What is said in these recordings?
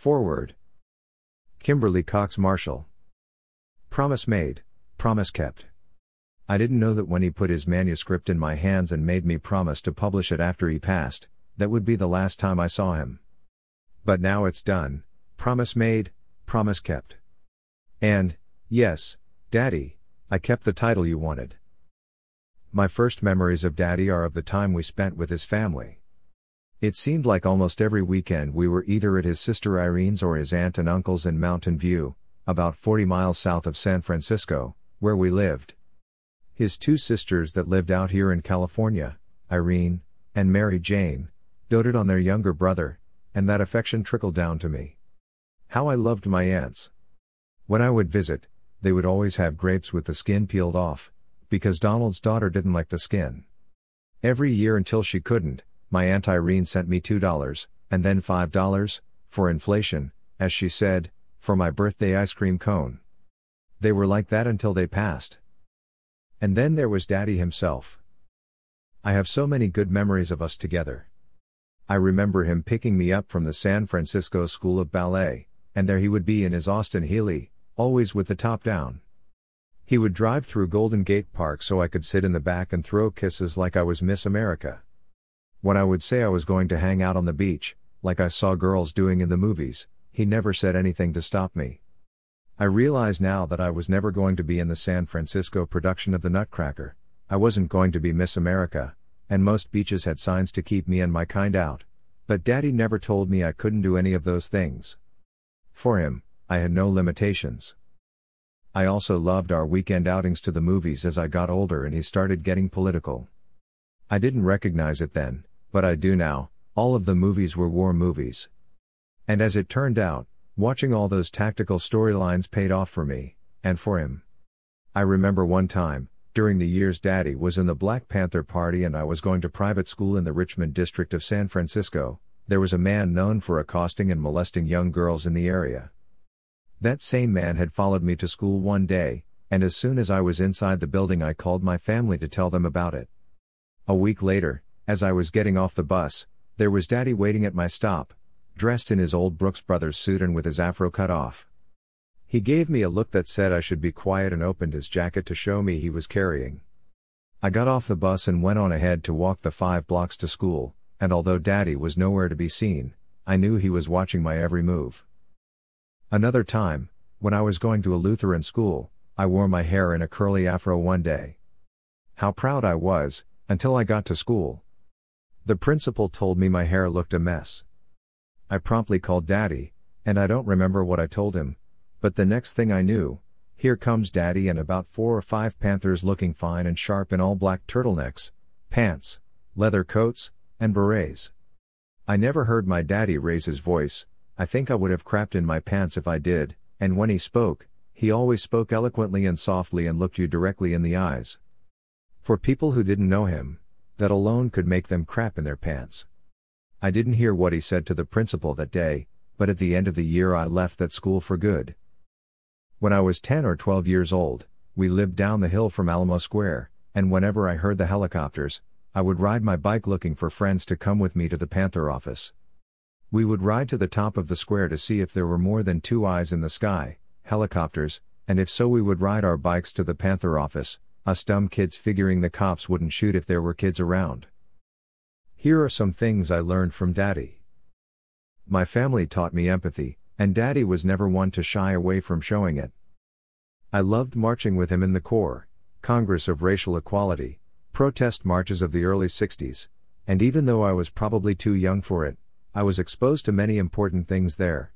Forward. Kimberly Cox Marshall. Promise made, promise kept. I didn't know that when he put his manuscript in my hands and made me promise to publish it after he passed, that would be the last time I saw him. But now it's done, promise made, promise kept. And, yes, Daddy, I kept the title you wanted. My first memories of Daddy are of the time we spent with his family. It seemed like almost every weekend we were either at his sister Irene's or his aunt and uncle's in Mountain View, about 40 miles south of San Francisco, where we lived. His two sisters that lived out here in California, Irene and Mary Jane, doted on their younger brother, and that affection trickled down to me. How I loved my aunts. When I would visit, they would always have grapes with the skin peeled off, because Donald's daughter didn't like the skin. Every year until she couldn't, my Aunt Irene sent me $2, and then $5, for inflation, as she said, for my birthday ice cream cone. They were like that until they passed. And then there was Daddy himself. I have so many good memories of us together. I remember him picking me up from the San Francisco School of Ballet, and there he would be in his Austin Healey, always with the top down. He would drive through Golden Gate Park so I could sit in the back and throw kisses like I was Miss America. When I would say I was going to hang out on the beach, like I saw girls doing in the movies, he never said anything to stop me. I realize now that I was never going to be in the San Francisco production of The Nutcracker, I wasn't going to be Miss America, and most beaches had signs to keep me and my kind out, but Daddy never told me I couldn't do any of those things. For him, I had no limitations. I also loved our weekend outings to the movies as I got older and he started getting political. I didn't recognize it then, but I do now, all of the movies were war movies. And as it turned out, watching all those tactical storylines paid off for me, and for him. I remember one time, during the years Daddy was in the Black Panther Party and I was going to private school in the Richmond district of San Francisco, there was a man known for accosting and molesting young girls in the area. That same man had followed me to school one day, and as soon as I was inside the building, I called my family to tell them about it. A week later, as I was getting off the bus, there was Daddy waiting at my stop, dressed in his old Brooks Brothers suit and with his afro cut off. He gave me a look that said I should be quiet and opened his jacket to show me he was carrying. I got off the bus and went on ahead to walk the five blocks to school, and although Daddy was nowhere to be seen, I knew he was watching my every move. Another time, when I was going to a Lutheran school, I wore my hair in a curly afro one day. How proud I was, until I got to school. The principal told me my hair looked a mess. I promptly called Daddy, and I don't remember what I told him, but the next thing I knew, here comes Daddy and about four or five Panthers looking fine and sharp in all black turtlenecks, pants, leather coats, and berets. I never heard my daddy raise his voice, I think I would have crapped in my pants if I did, and when he spoke, he always spoke eloquently and softly and looked you directly in the eyes. For people who didn't know him, that alone could make them crap in their pants. I didn't hear what he said to the principal that day, but at the end of the year I left that school for good. When I was 10 or 12 years old, we lived down the hill from Alamo Square, and whenever I heard the helicopters, I would ride my bike looking for friends to come with me to the Panther office. We would ride to the top of the square to see if there were more than two eyes in the sky, helicopters, and if so, we would ride our bikes to the Panther office, us dumb kids figuring the cops wouldn't shoot if there were kids around. Here are some things I learned from Daddy. My family taught me empathy, and Daddy was never one to shy away from showing it. I loved marching with him in the CORE, Congress of Racial Equality, protest marches of the early 60s, and even though I was probably too young for it, I was exposed to many important things there.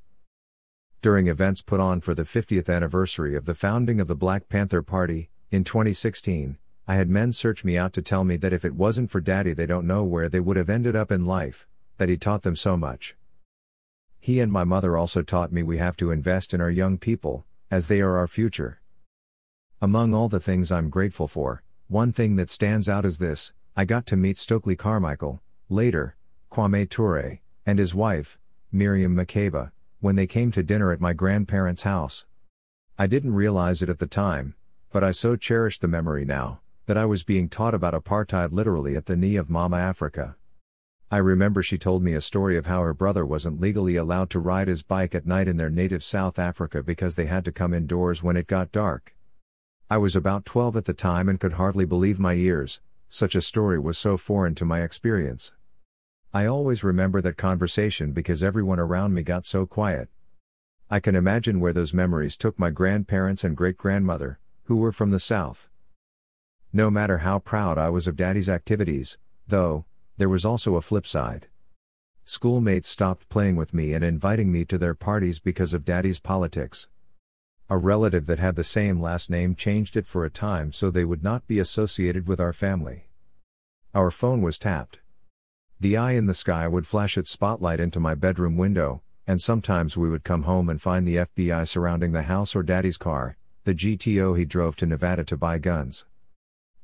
During events put on for the 50th anniversary of the founding of the Black Panther Party, in 2016, I had men search me out to tell me that if it wasn't for daddy, they don't know where they would have ended up in life, that he taught them so much. He and my mother also taught me we have to invest in our young people, as they are our future. Among all the things I'm grateful for, one thing that stands out is this I got to meet Stokely Carmichael, later, Kwame Ture, and his wife, Miriam Makeba, when they came to dinner at my grandparents' house. I didn't realize it at the time, but I so cherish the memory now, that I was being taught about apartheid literally at the knee of Mama Africa. I remember she told me a story of how her brother wasn't legally allowed to ride his bike at night in their native South Africa because they had to come indoors when it got dark. I was about 12 at the time and could hardly believe my ears, such a story was so foreign to my experience. I always remember that conversation because everyone around me got so quiet. I can imagine where those memories took my grandparents and great grandmother, who were from the South. No matter how proud I was of Daddy's activities, though, there was also a flip side. Schoolmates stopped playing with me and inviting me to their parties because of Daddy's politics. A relative that had the same last name changed it for a time so they would not be associated with our family. Our phone was tapped. The eye in the sky would flash its spotlight into my bedroom window, and sometimes we would come home and find the FBI surrounding the house or daddy's car, the GTO he drove to Nevada to buy guns.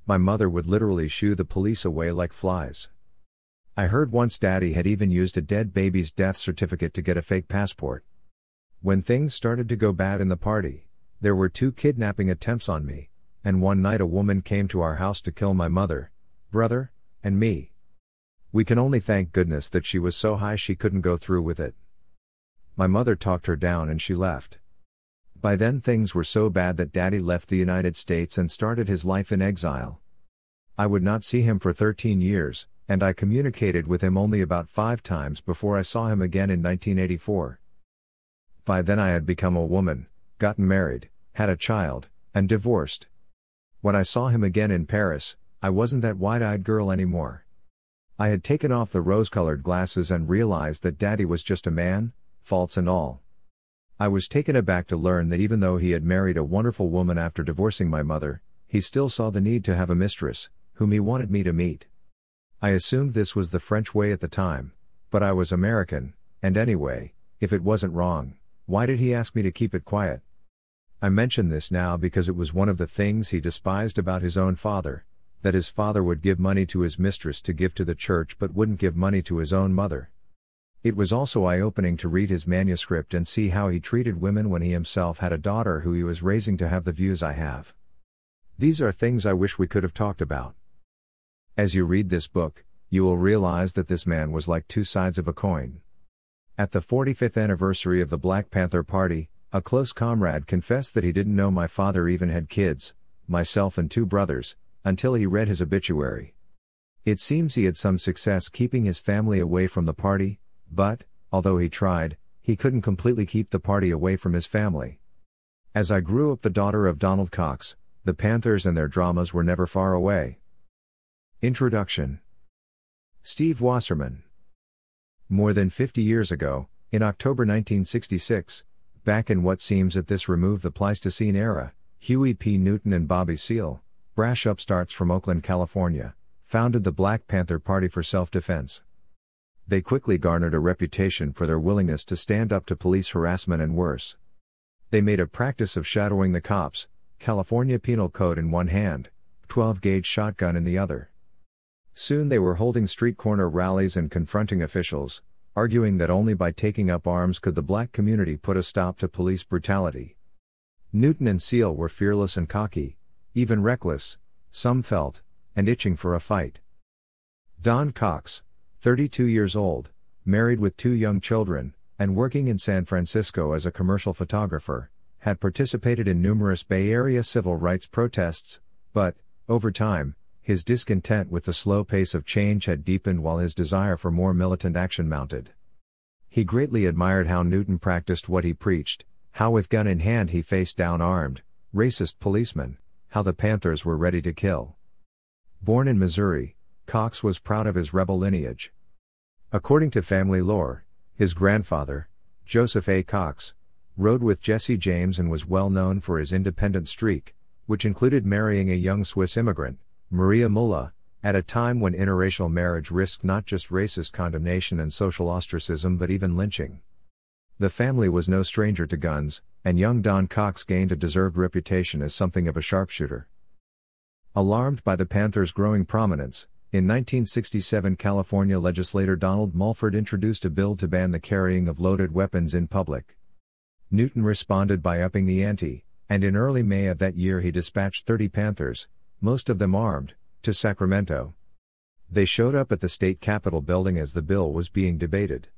My mother would literally shoo the police away like flies. I heard once daddy had even used a dead baby's death certificate to get a fake passport. When things started to go bad in the party, there were two kidnapping attempts on me, and one night a woman came to our house to kill my mother, brother, and me. We can only thank goodness that she was so high she couldn't go through with it. My mother talked her down and she left. By then things were so bad that daddy left the United States and started his life in exile. I would not see him for 13 years, and I communicated with him only about five times before I saw him again in 1984. By then I had become a woman, gotten married, had a child, and divorced. When I saw him again in Paris, I wasn't that wide eyed girl anymore. I had taken off the rose colored glasses and realized that daddy was just a man, faults and all. I was taken aback to learn that even though he had married a wonderful woman after divorcing my mother, he still saw the need to have a mistress, whom he wanted me to meet. I assumed this was the French way at the time, but I was American, and anyway, if it wasn't wrong, why did he ask me to keep it quiet? I mention this now because it was one of the things he despised about his own father that his father would give money to his mistress to give to the church but wouldn't give money to his own mother. It was also eye opening to read his manuscript and see how he treated women when he himself had a daughter who he was raising to have the views I have. These are things I wish we could have talked about. As you read this book, you will realize that this man was like two sides of a coin. At the 45th anniversary of the Black Panther Party, a close comrade confessed that he didn't know my father even had kids, myself and two brothers, until he read his obituary. It seems he had some success keeping his family away from the party, but, although he tried, he couldn't completely keep the party away from his family. As I grew up the daughter of Donald Cox, the Panthers and their dramas were never far away. Introduction Steve Wasserman more than 50 years ago, in October 1966, back in what seems at this remove the Pleistocene era, Huey P. Newton and Bobby Seale, brash upstarts from Oakland, California, founded the Black Panther Party for self-defense. They quickly garnered a reputation for their willingness to stand up to police harassment and worse. They made a practice of shadowing the cops, California Penal Code in one hand, 12 gauge shotgun in the other. Soon they were holding street corner rallies and confronting officials, arguing that only by taking up arms could the black community put a stop to police brutality. Newton and Seale were fearless and cocky, even reckless, some felt, and itching for a fight. Don Cox, 32 years old, married with two young children, and working in San Francisco as a commercial photographer, had participated in numerous Bay Area civil rights protests, but, over time, his discontent with the slow pace of change had deepened while his desire for more militant action mounted. He greatly admired how Newton practiced what he preached, how with gun in hand he faced down armed, racist policemen, how the Panthers were ready to kill. Born in Missouri, Cox was proud of his rebel lineage. According to family lore, his grandfather, Joseph A. Cox, rode with Jesse James and was well known for his independent streak, which included marrying a young Swiss immigrant, Maria Mulla, at a time when interracial marriage risked not just racist condemnation and social ostracism but even lynching. The family was no stranger to guns, and young Don Cox gained a deserved reputation as something of a sharpshooter. Alarmed by the Panthers' growing prominence, in 1967 California legislator Donald Mulford introduced a bill to ban the carrying of loaded weapons in public. Newton responded by upping the ante, and in early May of that year he dispatched 30 Panthers, most of them armed, to Sacramento. They showed up at the state capitol building as the bill was being debated.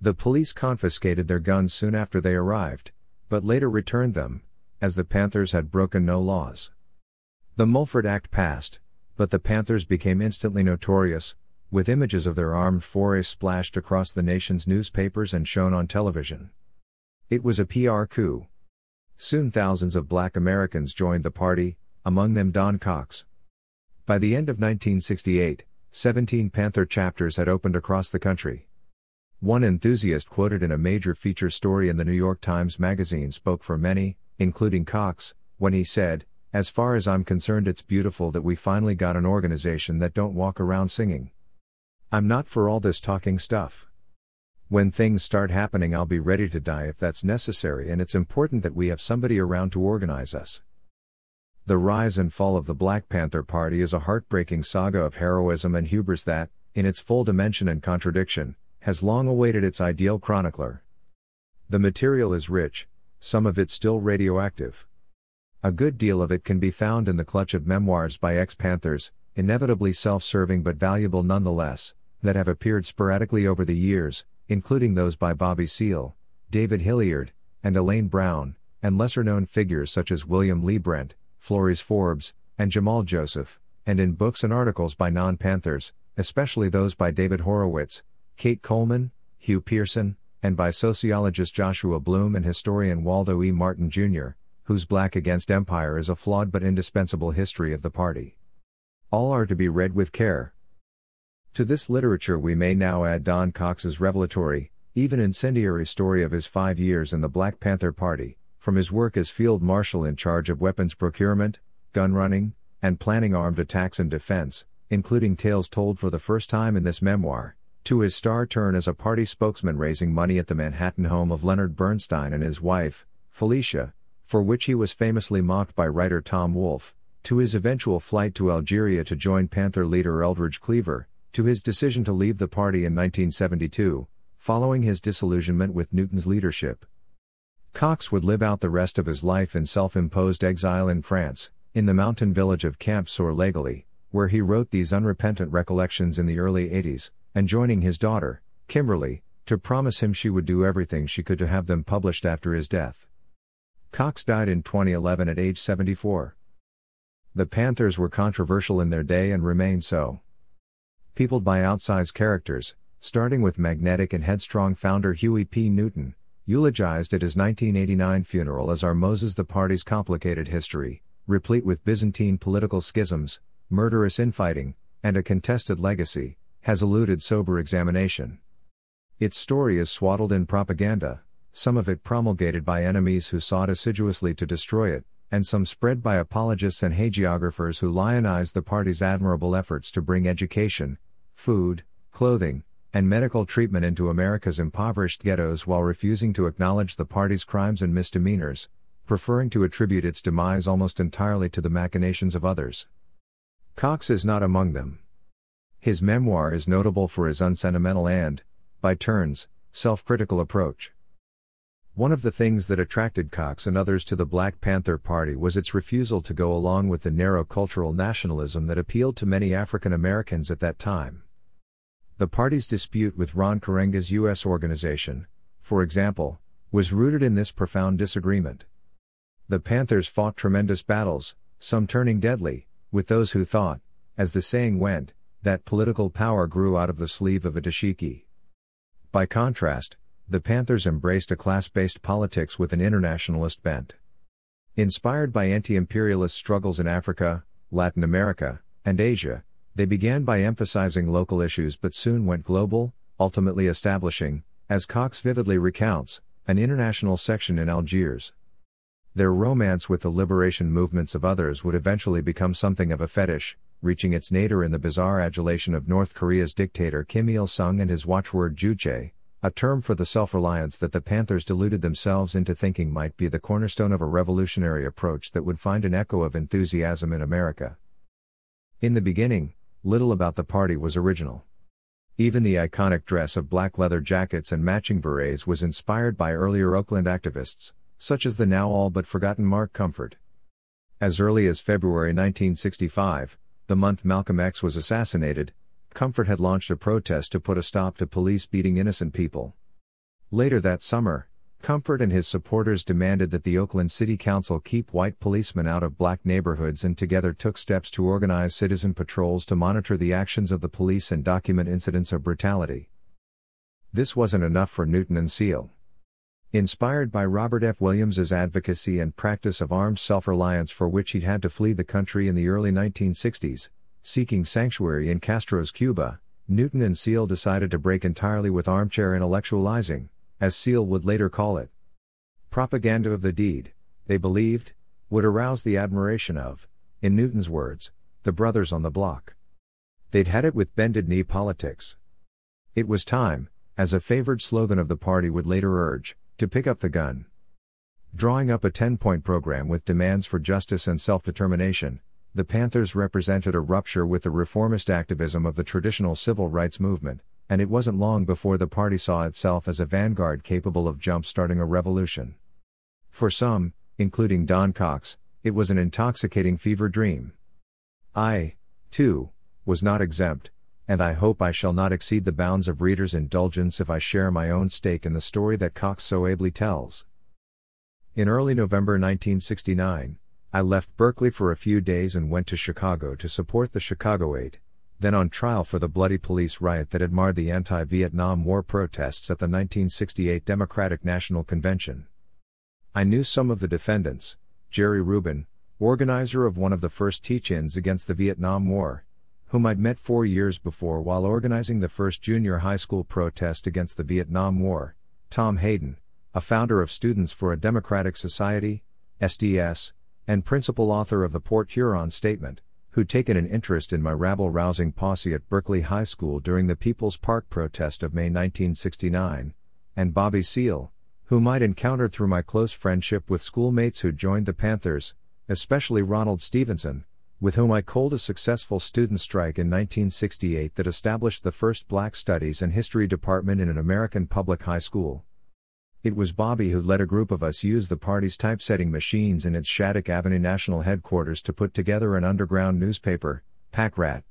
The police confiscated their guns soon after they arrived, but later returned them, as the Panthers had broken no laws. The Mulford Act passed, but the Panthers became instantly notorious, with images of their armed forays splashed across the nation's newspapers and shown on television. It was a PR coup. Soon thousands of black Americans joined the party, among them Don Cox. By the end of 1968, 17 Panther chapters had opened across the country. One enthusiast quoted in a major feature story in the New York Times Magazine spoke for many, including Cox, when he said, As far as I'm concerned, it's beautiful that we finally got an organization that don't walk around singing. I'm not for all this talking stuff. When things start happening, I'll be ready to die if that's necessary, and it's important that we have somebody around to organize us. The rise and fall of the Black Panther Party is a heartbreaking saga of heroism and hubris that, in its full dimension and contradiction, has long awaited its ideal chronicler. The material is rich, some of it still radioactive. A good deal of it can be found in the clutch of memoirs by ex Panthers, inevitably self serving but valuable nonetheless, that have appeared sporadically over the years, including those by Bobby Seale, David Hilliard, and Elaine Brown, and lesser known figures such as William Lee Brent, Flores Forbes, and Jamal Joseph, and in books and articles by non Panthers, especially those by David Horowitz, Kate Coleman, Hugh Pearson, and by sociologist Joshua Bloom and historian Waldo E. Martin Jr., whose Black Against Empire is a flawed but indispensable history of the party. All are to be read with care. To this literature, we may now add Don Cox's revelatory, even incendiary story of his five years in the Black Panther Party, from his work as field marshal in charge of weapons procurement, gun running, and planning armed attacks and defense, including tales told for the first time in this memoir, to his star turn as a party spokesman raising money at the Manhattan home of Leonard Bernstein and his wife, Felicia, for which he was famously mocked by writer Tom Wolfe, to his eventual flight to Algeria to join Panther leader Eldridge Cleaver, to his decision to leave the party in 1972, following his disillusionment with Newton's leadership. Cox would live out the rest of his life in self imposed exile in France, in the mountain village of Camps-sur-l'Agly, where he wrote these unrepentant recollections in the early 80s, and joining his daughter, Kimberly, to promise him she would do everything she could to have them published after his death. Cox died in 2011 at age 74. The Panthers were controversial in their day and remain so. Peopled by outsized characters, starting with magnetic and headstrong founder Huey P. Newton, eulogized at his 1989 funeral as our Moses the party's complicated history, replete with Byzantine political schisms, murderous infighting, and a contested legacy, has eluded sober examination. Its story is swaddled in propaganda, some of it promulgated by enemies who sought assiduously to destroy it, and some spread by apologists and hagiographers who lionize the party's admirable efforts to bring education, food, clothing, and medical treatment into America's impoverished ghettos while refusing to acknowledge the party's crimes and misdemeanors, preferring to attribute its demise almost entirely to the machinations of others. Cox is not among them. His memoir is notable for his unsentimental and, by turns, self critical approach. One of the things that attracted Cox and others to the Black Panther Party was its refusal to go along with the narrow cultural nationalism that appealed to many African Americans at that time. The party's dispute with Ron Karenga's U.S. organization, for example, was rooted in this profound disagreement. The Panthers fought tremendous battles, some turning deadly, with those who thought, as the saying went, that political power grew out of the sleeve of a dashiki. By contrast, the Panthers embraced a class based politics with an internationalist bent. Inspired by anti imperialist struggles in Africa, Latin America, and Asia, they began by emphasizing local issues but soon went global, ultimately establishing, as Cox vividly recounts, an international section in Algiers. Their romance with the liberation movements of others would eventually become something of a fetish, reaching its nadir in the bizarre adulation of North Korea's dictator Kim Il sung and his watchword Juche, a term for the self reliance that the Panthers deluded themselves into thinking might be the cornerstone of a revolutionary approach that would find an echo of enthusiasm in America. In the beginning, little about the party was original. Even the iconic dress of black leather jackets and matching berets was inspired by earlier Oakland activists, such as the now all but forgotten Mark Comfort. As early as February 1965, the month Malcolm X was assassinated, Comfort had launched a protest to put a stop to police beating innocent people. Later that summer, Comfort and his supporters demanded that the Oakland City Council keep white policemen out of black neighborhoods and together took steps to organize citizen patrols to monitor the actions of the police and document incidents of brutality. This wasn't enough for Newton and Seale. Inspired by Robert F. Williams's advocacy and practice of armed self-reliance for which he'd had to flee the country in the early 1960s, seeking sanctuary in Castro's Cuba, Newton and Seale decided to break entirely with armchair intellectualizing, as Seale would later call it. Propaganda of the deed, they believed, would arouse the admiration of, in Newton's words, the brothers on the block. They'd had it with bended knee politics. It was time, as a favored slogan of the party would later urge, to pick up the gun. Drawing up a 10 point program with demands for justice and self determination, the Panthers represented a rupture with the reformist activism of the traditional civil rights movement, and it wasn't long before the party saw itself as a vanguard capable of jump starting a revolution. For some, including Don Cox, it was an intoxicating fever dream. I, too, was not exempt, and I hope I shall not exceed the bounds of readers' indulgence if I share my own stake in the story that Cox so ably tells. In early November 1969, I left Berkeley for a few days and went to Chicago to support the Chicago Eight, then on trial for the bloody police riot that had marred the anti Vietnam War protests at the 1968 Democratic National Convention. I knew some of the defendants Jerry Rubin, organizer of one of the first teach ins against the Vietnam War, whom I'd met four years before while organizing the first junior high school protest against the Vietnam War, Tom Hayden, a founder of Students for a Democratic Society, SDS, and principal author of the Port Huron Statement, who'd taken an interest in my rabble rousing posse at Berkeley High School during the People's Park protest of May 1969, and Bobby Seale, whom I'd encountered through my close friendship with schoolmates who joined the Panthers, especially Ronald Stevenson, with whom I culled a successful student strike in 1968 that established the first Black Studies and History department in an American public high school. It was Bobby who led a group of us use the party's typesetting machines in its Shattuck Avenue national headquarters to put together an underground newspaper, Pack Rat.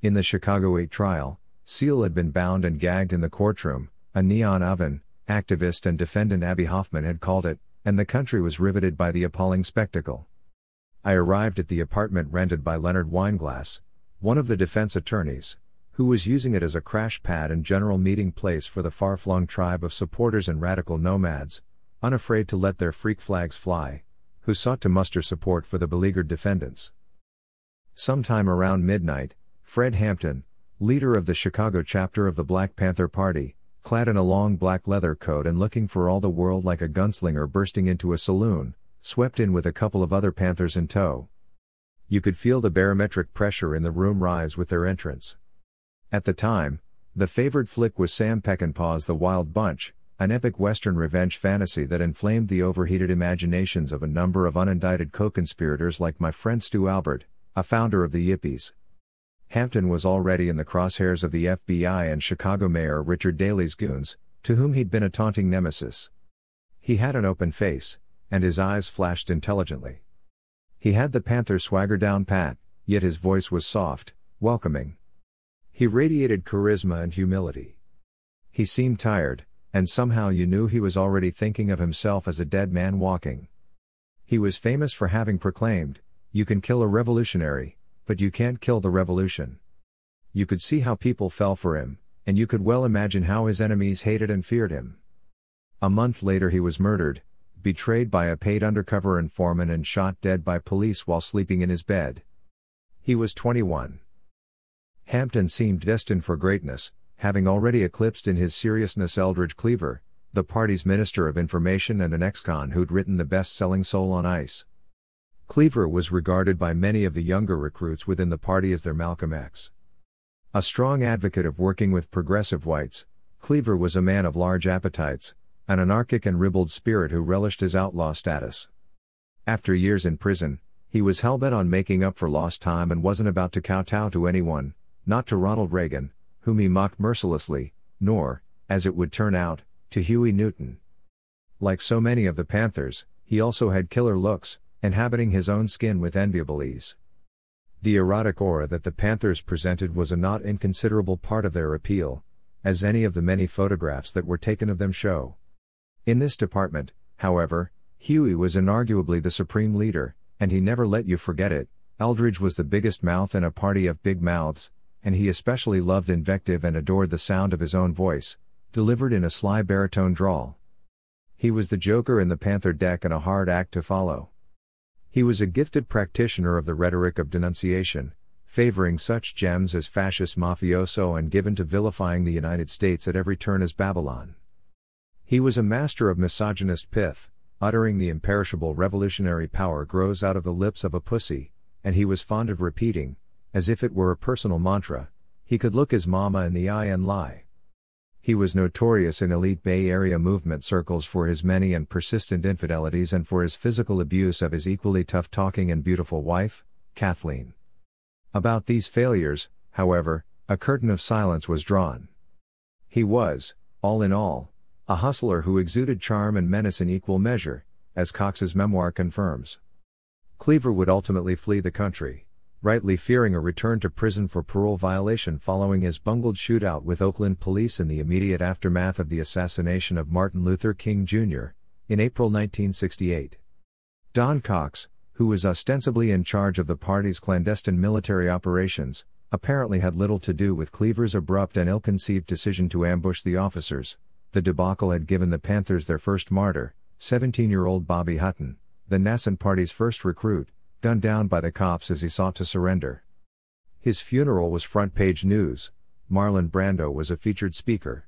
In the Chicago 8 trial, Seale had been bound and gagged in the courtroom, a neon oven, activist and defendant Abbie Hoffman had called it, and the country was riveted by the appalling spectacle. I arrived at the apartment rented by Leonard Weinglass, one of the defense attorneys, who was using it as a crash pad and general meeting place for the far flung tribe of supporters and radical nomads, unafraid to let their freak flags fly, who sought to muster support for the beleaguered defendants. Sometime around midnight, Fred Hampton, leader of the Chicago chapter of the Black Panther Party, clad in a long black leather coat and looking for all the world like a gunslinger bursting into a saloon, swept in with a couple of other Panthers in tow. You could feel the barometric pressure in the room rise with their entrance. At the time, the favored flick was Sam Peckinpah's The Wild Bunch, an epic Western revenge fantasy that inflamed the overheated imaginations of a number of unindicted co conspirators like my friend Stu Albert, a founder of the Yippies. Hampton was already in the crosshairs of the FBI and Chicago Mayor Richard Daley's goons, to whom he'd been a taunting nemesis. He had an open face, and his eyes flashed intelligently. He had the panther swagger down pat, yet his voice was soft, welcoming. He radiated charisma and humility. He seemed tired, and somehow you knew he was already thinking of himself as a dead man walking. He was famous for having proclaimed, You can kill a revolutionary, but you can't kill the revolution. You could see how people fell for him, and you could well imagine how his enemies hated and feared him. A month later he was murdered, betrayed by a paid undercover informant and shot dead by police while sleeping in his bed. He was 21. Hampton seemed destined for greatness, having already eclipsed in his seriousness Eldridge Cleaver, the party's Minister of Information and an ex-con who'd written the best-selling Soul on Ice. Cleaver was regarded by many of the younger recruits within the party as their Malcolm X. A strong advocate of working with progressive whites, Cleaver was a man of large appetites, an anarchic and ribald spirit who relished his outlaw status. After years in prison, he was hell-bent on making up for lost time and wasn't about to kowtow to anyone, not to Ronald Reagan, whom he mocked mercilessly, nor, as it would turn out, to Huey Newton. Like so many of the Panthers, he also had killer looks, inhabiting his own skin with enviable ease. The erotic aura that the Panthers presented was a not inconsiderable part of their appeal, as any of the many photographs that were taken of them show. In this department, however, Huey was inarguably the supreme leader, and he never let you forget it. Eldridge was the biggest mouth in a party of big mouths, and he especially loved invective and adored the sound of his own voice, delivered in a sly baritone drawl. He was the joker in the Panther deck and a hard act to follow. He was a gifted practitioner of the rhetoric of denunciation, favoring such gems as fascist mafioso and given to vilifying the United States at every turn as Babylon. He was a master of misogynist pith, uttering the imperishable revolutionary power grows out of the lips of a pussy, and he was fond of repeating, as if it were a personal mantra, he could look his mama in the eye and lie. He was notorious in elite Bay Area movement circles for his many and persistent infidelities and for his physical abuse of his equally tough talking and beautiful wife, Kathleen. About these failures, however, a curtain of silence was drawn. He was, all in all, a hustler who exuded charm and menace in equal measure, as Cox's memoir confirms. Cleaver would ultimately flee the country rightly fearing a return to prison for parole violation following his bungled shootout with Oakland police in the immediate aftermath of the assassination of Martin Luther King Jr. in April 1968. Don Cox, who was ostensibly in charge of the party's clandestine military operations, apparently had little to do with Cleaver's abrupt and ill conceived decision to ambush the officers. The debacle had given the Panthers their first martyr, 17 year old Bobby Hutton, the nascent party's first recruit, gunned down by the cops as he sought to surrender. His funeral was front page news, Marlon Brando was a featured speaker.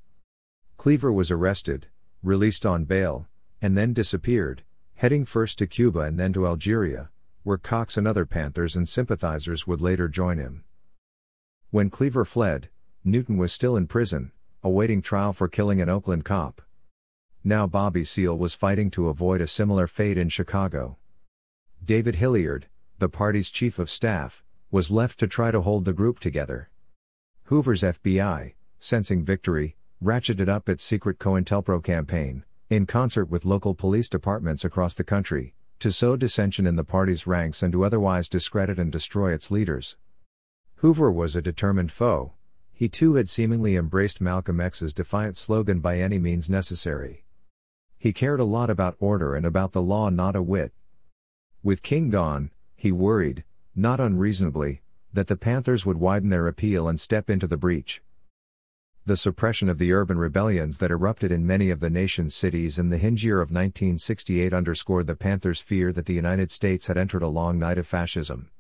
Cleaver was arrested, released on bail, and then disappeared, heading first to Cuba and then to Algeria, where Cox and other Panthers and sympathizers would later join him. When Cleaver fled, Newton was still in prison, awaiting trial for killing an Oakland cop. Now Bobby Seale was fighting to avoid a similar fate in Chicago. David Hilliard, the party's chief of staff, was left to try to hold the group together. Hoover's FBI, sensing victory, ratcheted up its secret COINTELPRO campaign, in concert with local police departments across the country, to sow dissension in the party's ranks and to otherwise discredit and destroy its leaders. Hoover was a determined foe. He too had seemingly embraced Malcolm X's defiant slogan by any means necessary. He cared a lot about order and about the law, not a whit. With King gone, he worried, not unreasonably, that the Panthers would widen their appeal and step into the breach. The suppression of the urban rebellions that erupted in many of the nation's cities in the hinge year of 1968 underscored the Panthers' fear that the United States had entered a long night of fascism.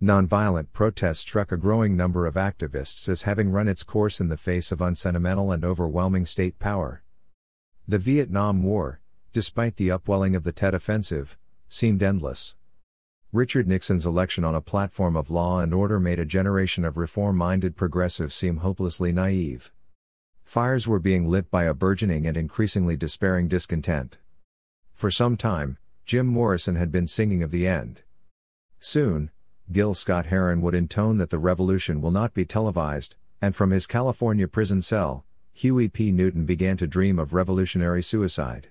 Nonviolent protest struck a growing number of activists as having run its course in the face of unsentimental and overwhelming state power. The Vietnam War, despite the upwelling of the Tet Offensive, seemed endless. Richard Nixon's election on a platform of law and order made a generation of reform minded progressives seem hopelessly naive. Fires were being lit by a burgeoning and increasingly despairing discontent. For some time, Jim Morrison had been singing of the end. Soon, Gil Scott Heron would intone that the revolution will not be televised, and from his California prison cell, Huey P. Newton began to dream of revolutionary suicide.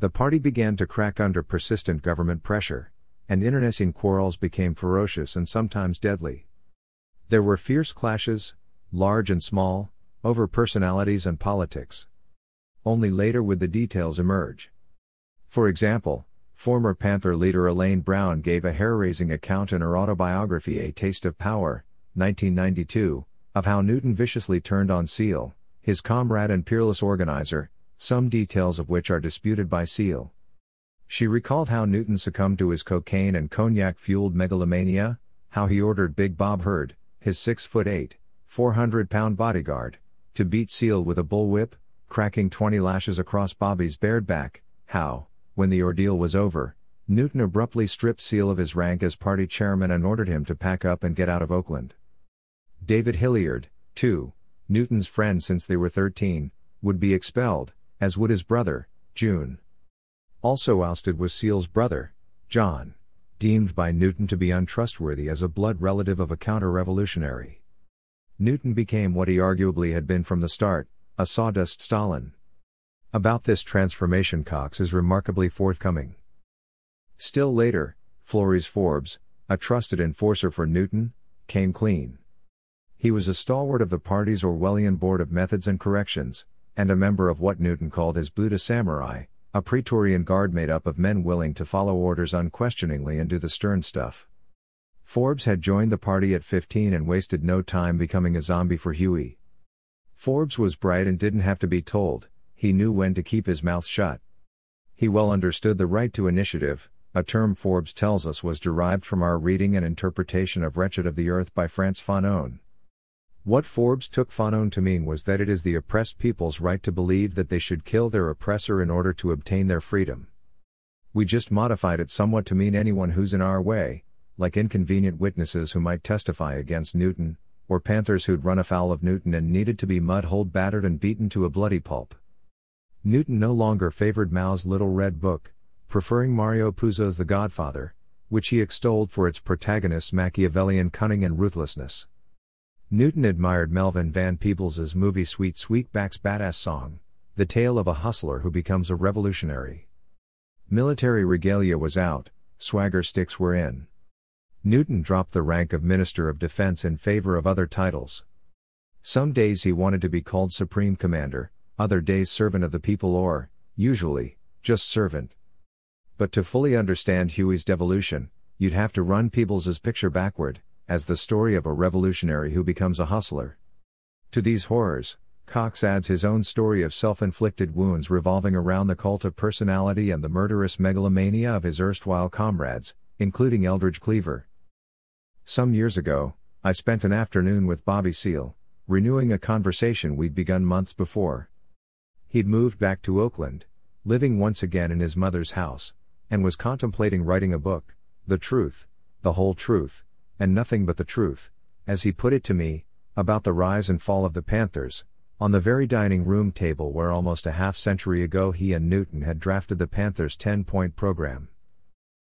The party began to crack under persistent government pressure, and internecine quarrels became ferocious and sometimes deadly. There were fierce clashes, large and small, over personalities and politics. Only later would the details emerge. For example, former Panther leader Elaine Brown gave a hair raising account in her autobiography A Taste of Power, 1992, of how Newton viciously turned on Seale, his comrade and peerless organizer, some details of which are disputed by Seale. She recalled how Newton succumbed to his cocaine and cognac fueled megalomania, how he ordered Big Bob Heard, his 6 foot 8, 400 pound bodyguard, to beat Seale with a bullwhip, cracking 20 lashes across Bobby's bared back, how, when the ordeal was over, Newton abruptly stripped Seale of his rank as party chairman and ordered him to pack up and get out of Oakland. David Hilliard, too, Newton's friend since they were 13, would be expelled, as would his brother, June. Also ousted was Seale's brother, John, deemed by Newton to be untrustworthy as a blood relative of a counter revolutionary. Newton became what he arguably had been from the start a sawdust Stalin. About this transformation, Cox is remarkably forthcoming. Still later, Flores Forbes, a trusted enforcer for Newton, came clean. He was a stalwart of the party's Orwellian Board of Methods and Corrections, and a member of what Newton called his Buddha Samurai, a Praetorian guard made up of men willing to follow orders unquestioningly and do the stern stuff. Forbes had joined the party at 15 and wasted no time becoming a zombie for Huey. Forbes was bright and didn't have to be told, he knew when to keep his mouth shut. He well understood the right to initiative, a term Forbes tells us was derived from our reading and interpretation of Wretched of the Earth by Frantz Fanon. What Forbes took Fanon to mean was that it is the oppressed people's right to believe that they should kill their oppressor in order to obtain their freedom. We just modified it somewhat to mean anyone who's in our way, like inconvenient witnesses who might testify against Newton, or panthers who'd run afoul of Newton and needed to be mud-holed battered and beaten to a bloody pulp. Newton no longer favored Mao's Little Red Book, preferring Mario Puzo's The Godfather, which he extolled for its protagonist's Machiavellian cunning and ruthlessness. Newton admired Melvin Van Peebles's movie Sweet Sweetback's Baadasssss Song, the tale of a hustler who becomes a revolutionary. Military regalia was out, swagger sticks were in. Newton dropped the rank of Minister of Defense in favor of other titles. Some days he wanted to be called Supreme Commander, other days Servant of the People or, usually, just Servant. But to fully understand Huey's devolution, you'd have to run Peebles's picture backward, as the story of a revolutionary who becomes a hustler. To these horrors, Cox adds his own story of self-inflicted wounds revolving around the cult of personality and the murderous megalomania of his erstwhile comrades, including Eldridge Cleaver. Some years ago, I spent an afternoon with Bobby Seale, renewing a conversation we'd begun months before. He'd moved back to Oakland, living once again in his mother's house, and was contemplating writing a book, The Truth, the whole truth, and nothing but the truth, as he put it to me, about the rise and fall of the Panthers, on the very dining room table where almost a half century ago he and Newton had drafted the Panthers' 10 point program.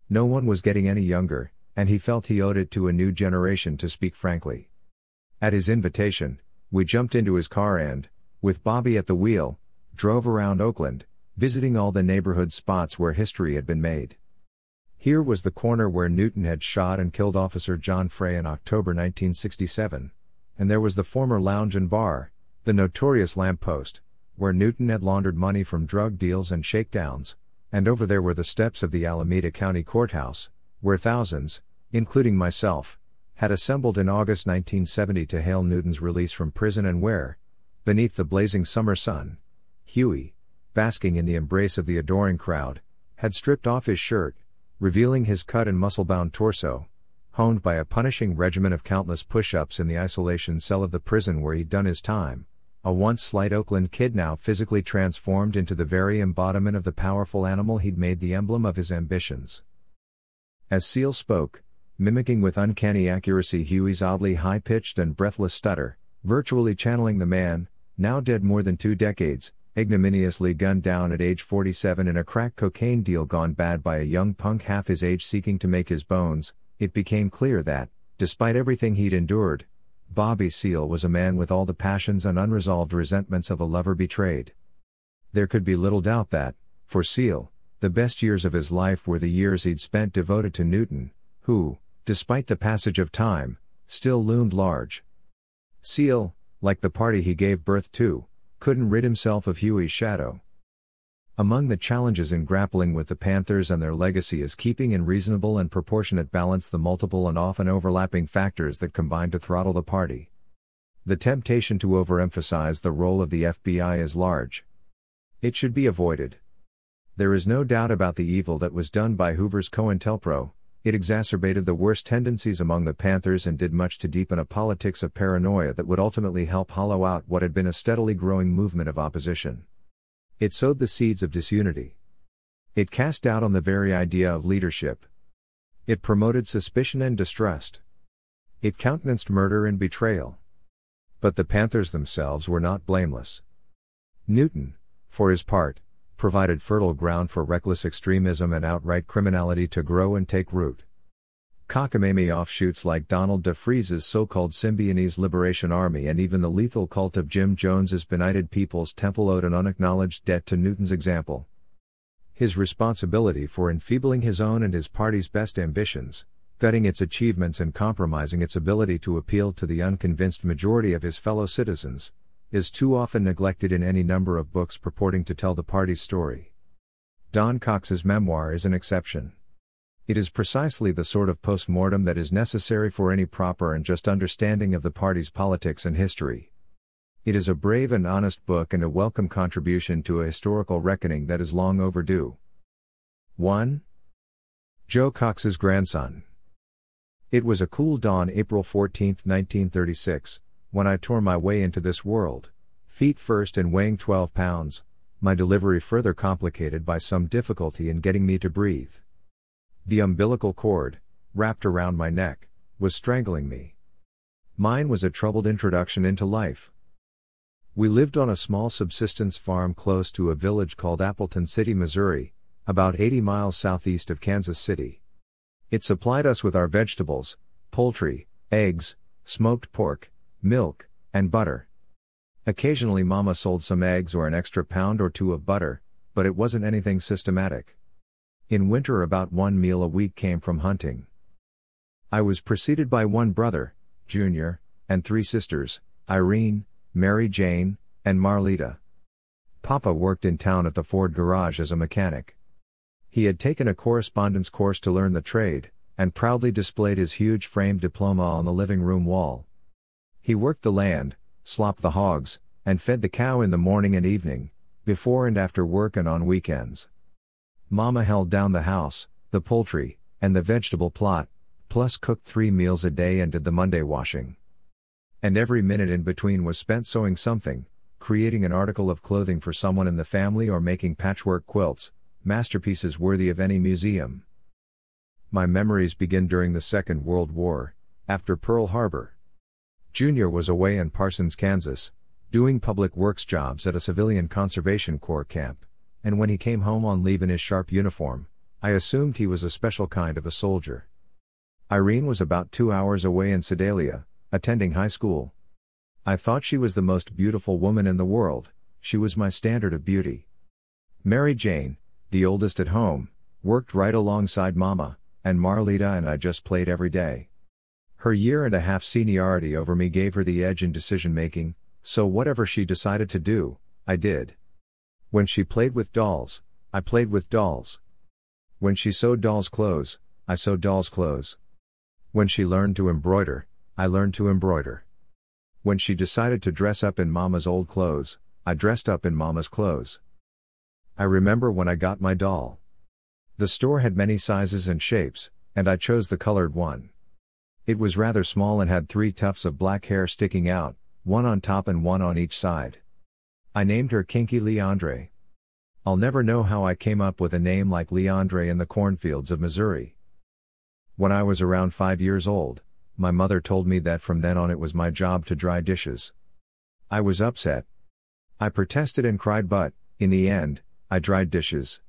No one was getting any younger, and he felt he owed it to a new generation to speak frankly. At his invitation, we jumped into his car and, with Bobby at the wheel, drove around Oakland, visiting all the neighborhood spots where history had been made. Here was the corner where Newton had shot and killed Officer John Frey in October 1967, and there was the former lounge and bar, the notorious lamp post, where Newton had laundered money from drug deals and shakedowns, and over there were the steps of the Alameda County Courthouse, where thousands, including myself, had assembled in August 1970 to hail Newton's release from prison and where, beneath the blazing summer sun, Huey, basking in the embrace of the adoring crowd, had stripped off his shirt, revealing his cut and muscle bound torso, honed by a punishing regimen of countless push ups in the isolation cell of the prison where he'd done his time. A once slight Oakland kid now physically transformed into the very embodiment of the powerful animal he'd made the emblem of his ambitions. As Seale spoke, mimicking with uncanny accuracy Huey's oddly high pitched and breathless stutter, virtually channeling the man, now dead more than two decades, ignominiously gunned down at age 47 in a crack cocaine deal gone bad by a young punk half his age seeking to make his bones, it became clear that, despite everything he'd endured, Bobby Seale was a man with all the passions and unresolved resentments of a lover betrayed. There could be little doubt that, for Seale, the best years of his life were the years he'd spent devoted to Newton, who, despite the passage of time, still loomed large. Seale, like the party he gave birth to, couldn't rid himself of Huey's shadow. Among the challenges in grappling with the Panthers and their legacy is keeping in reasonable and proportionate balance the multiple and often overlapping factors that combine to throttle the party. The temptation to overemphasize the role of the FBI is large. It should be avoided. There is no doubt about the evil that was done by Hoover's COINTELPRO, it exacerbated the worst tendencies among the Panthers and did much to deepen a politics of paranoia that would ultimately help hollow out what had been a steadily growing movement of opposition. It sowed the seeds of disunity. It cast doubt on the very idea of leadership. It promoted suspicion and distrust. It countenanced murder and betrayal. But the Panthers themselves were not blameless. Newton, for his part, provided fertile ground for reckless extremism and outright criminality to grow and take root. Cockamamie offshoots like Donald DeFreeze's so-called Symbionese Liberation Army and even the lethal cult of Jim Jones's benighted People's Temple owed an unacknowledged debt to Newton's example. His responsibility for enfeebling his own and his party's best ambitions, gutting its achievements and compromising its ability to appeal to the unconvinced majority of his fellow citizens, is too often neglected in any number of books purporting to tell the party's story. Don Cox's memoir is an exception. It is precisely the sort of post-mortem that is necessary for any proper and just understanding of the party's politics and history. It is a brave and honest book and a welcome contribution to a historical reckoning that is long overdue. 1. Joe Cox's grandson. It was a cool dawn April 14, 1936, when I tore my way into this world, feet first and weighing 12 pounds, my delivery further complicated by some difficulty in getting me to breathe. The umbilical cord, wrapped around my neck, was strangling me. Mine was a troubled introduction into life. We lived on a small subsistence farm close to a village called Appleton City, Missouri, about 80 miles southeast of Kansas City. It supplied us with our vegetables, poultry, eggs, smoked pork, milk, and butter. Occasionally, Mama sold some eggs or an extra pound or two of butter, but it wasn't anything systematic. In winter, about one meal a week came from hunting. I was preceded by one brother, Junior, and three sisters Irene, Mary Jane, and Marlita. Papa worked in town at the Ford garage as a mechanic. He had taken a correspondence course to learn the trade, and proudly displayed his huge framed diploma on the living room wall. He worked the land, slopped the hogs, and fed the cow in the morning and evening, before and after work and on weekends. Mama held down the house, the poultry, and the vegetable plot, plus cooked three meals a day and did the Monday washing. And every minute in between was spent sewing something, creating an article of clothing for someone in the family or making patchwork quilts, masterpieces worthy of any museum. My memories begin during the Second World War, after Pearl Harbor. Junior was away in Parsons, Kansas, doing public works jobs at a civilian conservation corps camp, and when he came home on leave in his sharp uniform, I assumed he was a special kind of a soldier. Irene was about two hours away in Sedalia, attending high school. I thought she was the most beautiful woman in the world, she was my standard of beauty. Mary Jane, the oldest at home, worked right alongside Mama, and Marlita and I just played every day. Her year and a half seniority over me gave her the edge in decision making, so whatever she decided to do, I did. When she played with dolls, I played with dolls. When she sewed dolls' clothes, I sewed dolls' clothes. When she learned to embroider, I learned to embroider. When she decided to dress up in Mama's old clothes, I dressed up in Mama's clothes. I remember when I got my doll. The store had many sizes and shapes, and I chose the colored one. It was rather small and had three tufts of black hair sticking out, one on top and one on each side. I named her Kinky Leandre. I'll never know how I came up with a name like Leandre in the cornfields of Missouri. When I was around five years old, my mother told me that from then on it was my job to dry dishes. I was upset. I protested and cried, but, in the end, I dried dishes.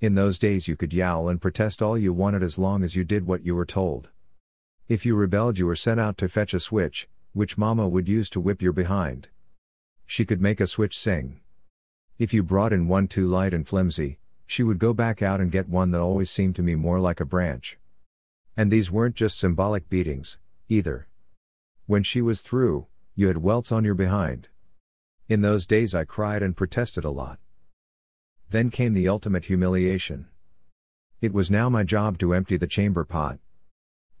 In those days, you could yowl and protest all you wanted as long as you did what you were told. If you rebelled, you were sent out to fetch a switch, which Mama would use to whip your behind. She could make a switch sing. If you brought in one too light and flimsy, she would go back out and get one that always seemed to me more like a branch. And these weren't just symbolic beatings, either. When she was through, you had welts on your behind. In those days, I cried and protested a lot. Then came the ultimate humiliation. It was now my job to empty the chamber pot.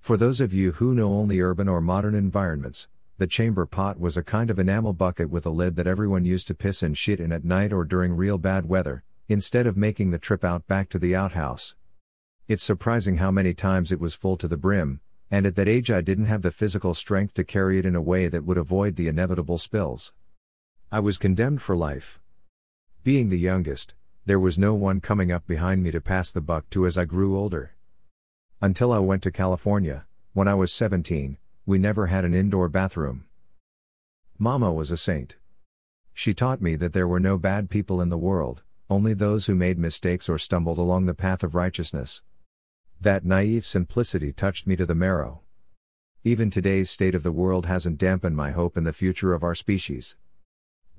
For those of you who know only urban or modern environments, the chamber pot was a kind of enamel bucket with a lid that everyone used to piss and shit in at night or during real bad weather, instead of making the trip out back to the outhouse. It's surprising how many times it was full to the brim, and at that age I didn't have the physical strength to carry it in a way that would avoid the inevitable spills. I was condemned for life. Being the youngest, there was no one coming up behind me to pass the buck to as I grew older. Until I went to California, when I was 17, we never had an indoor bathroom. Mama was a saint. She taught me that there were no bad people in the world, only those who made mistakes or stumbled along the path of righteousness. That naive simplicity touched me to the marrow. Even today's state of the world hasn't dampened my hope in the future of our species.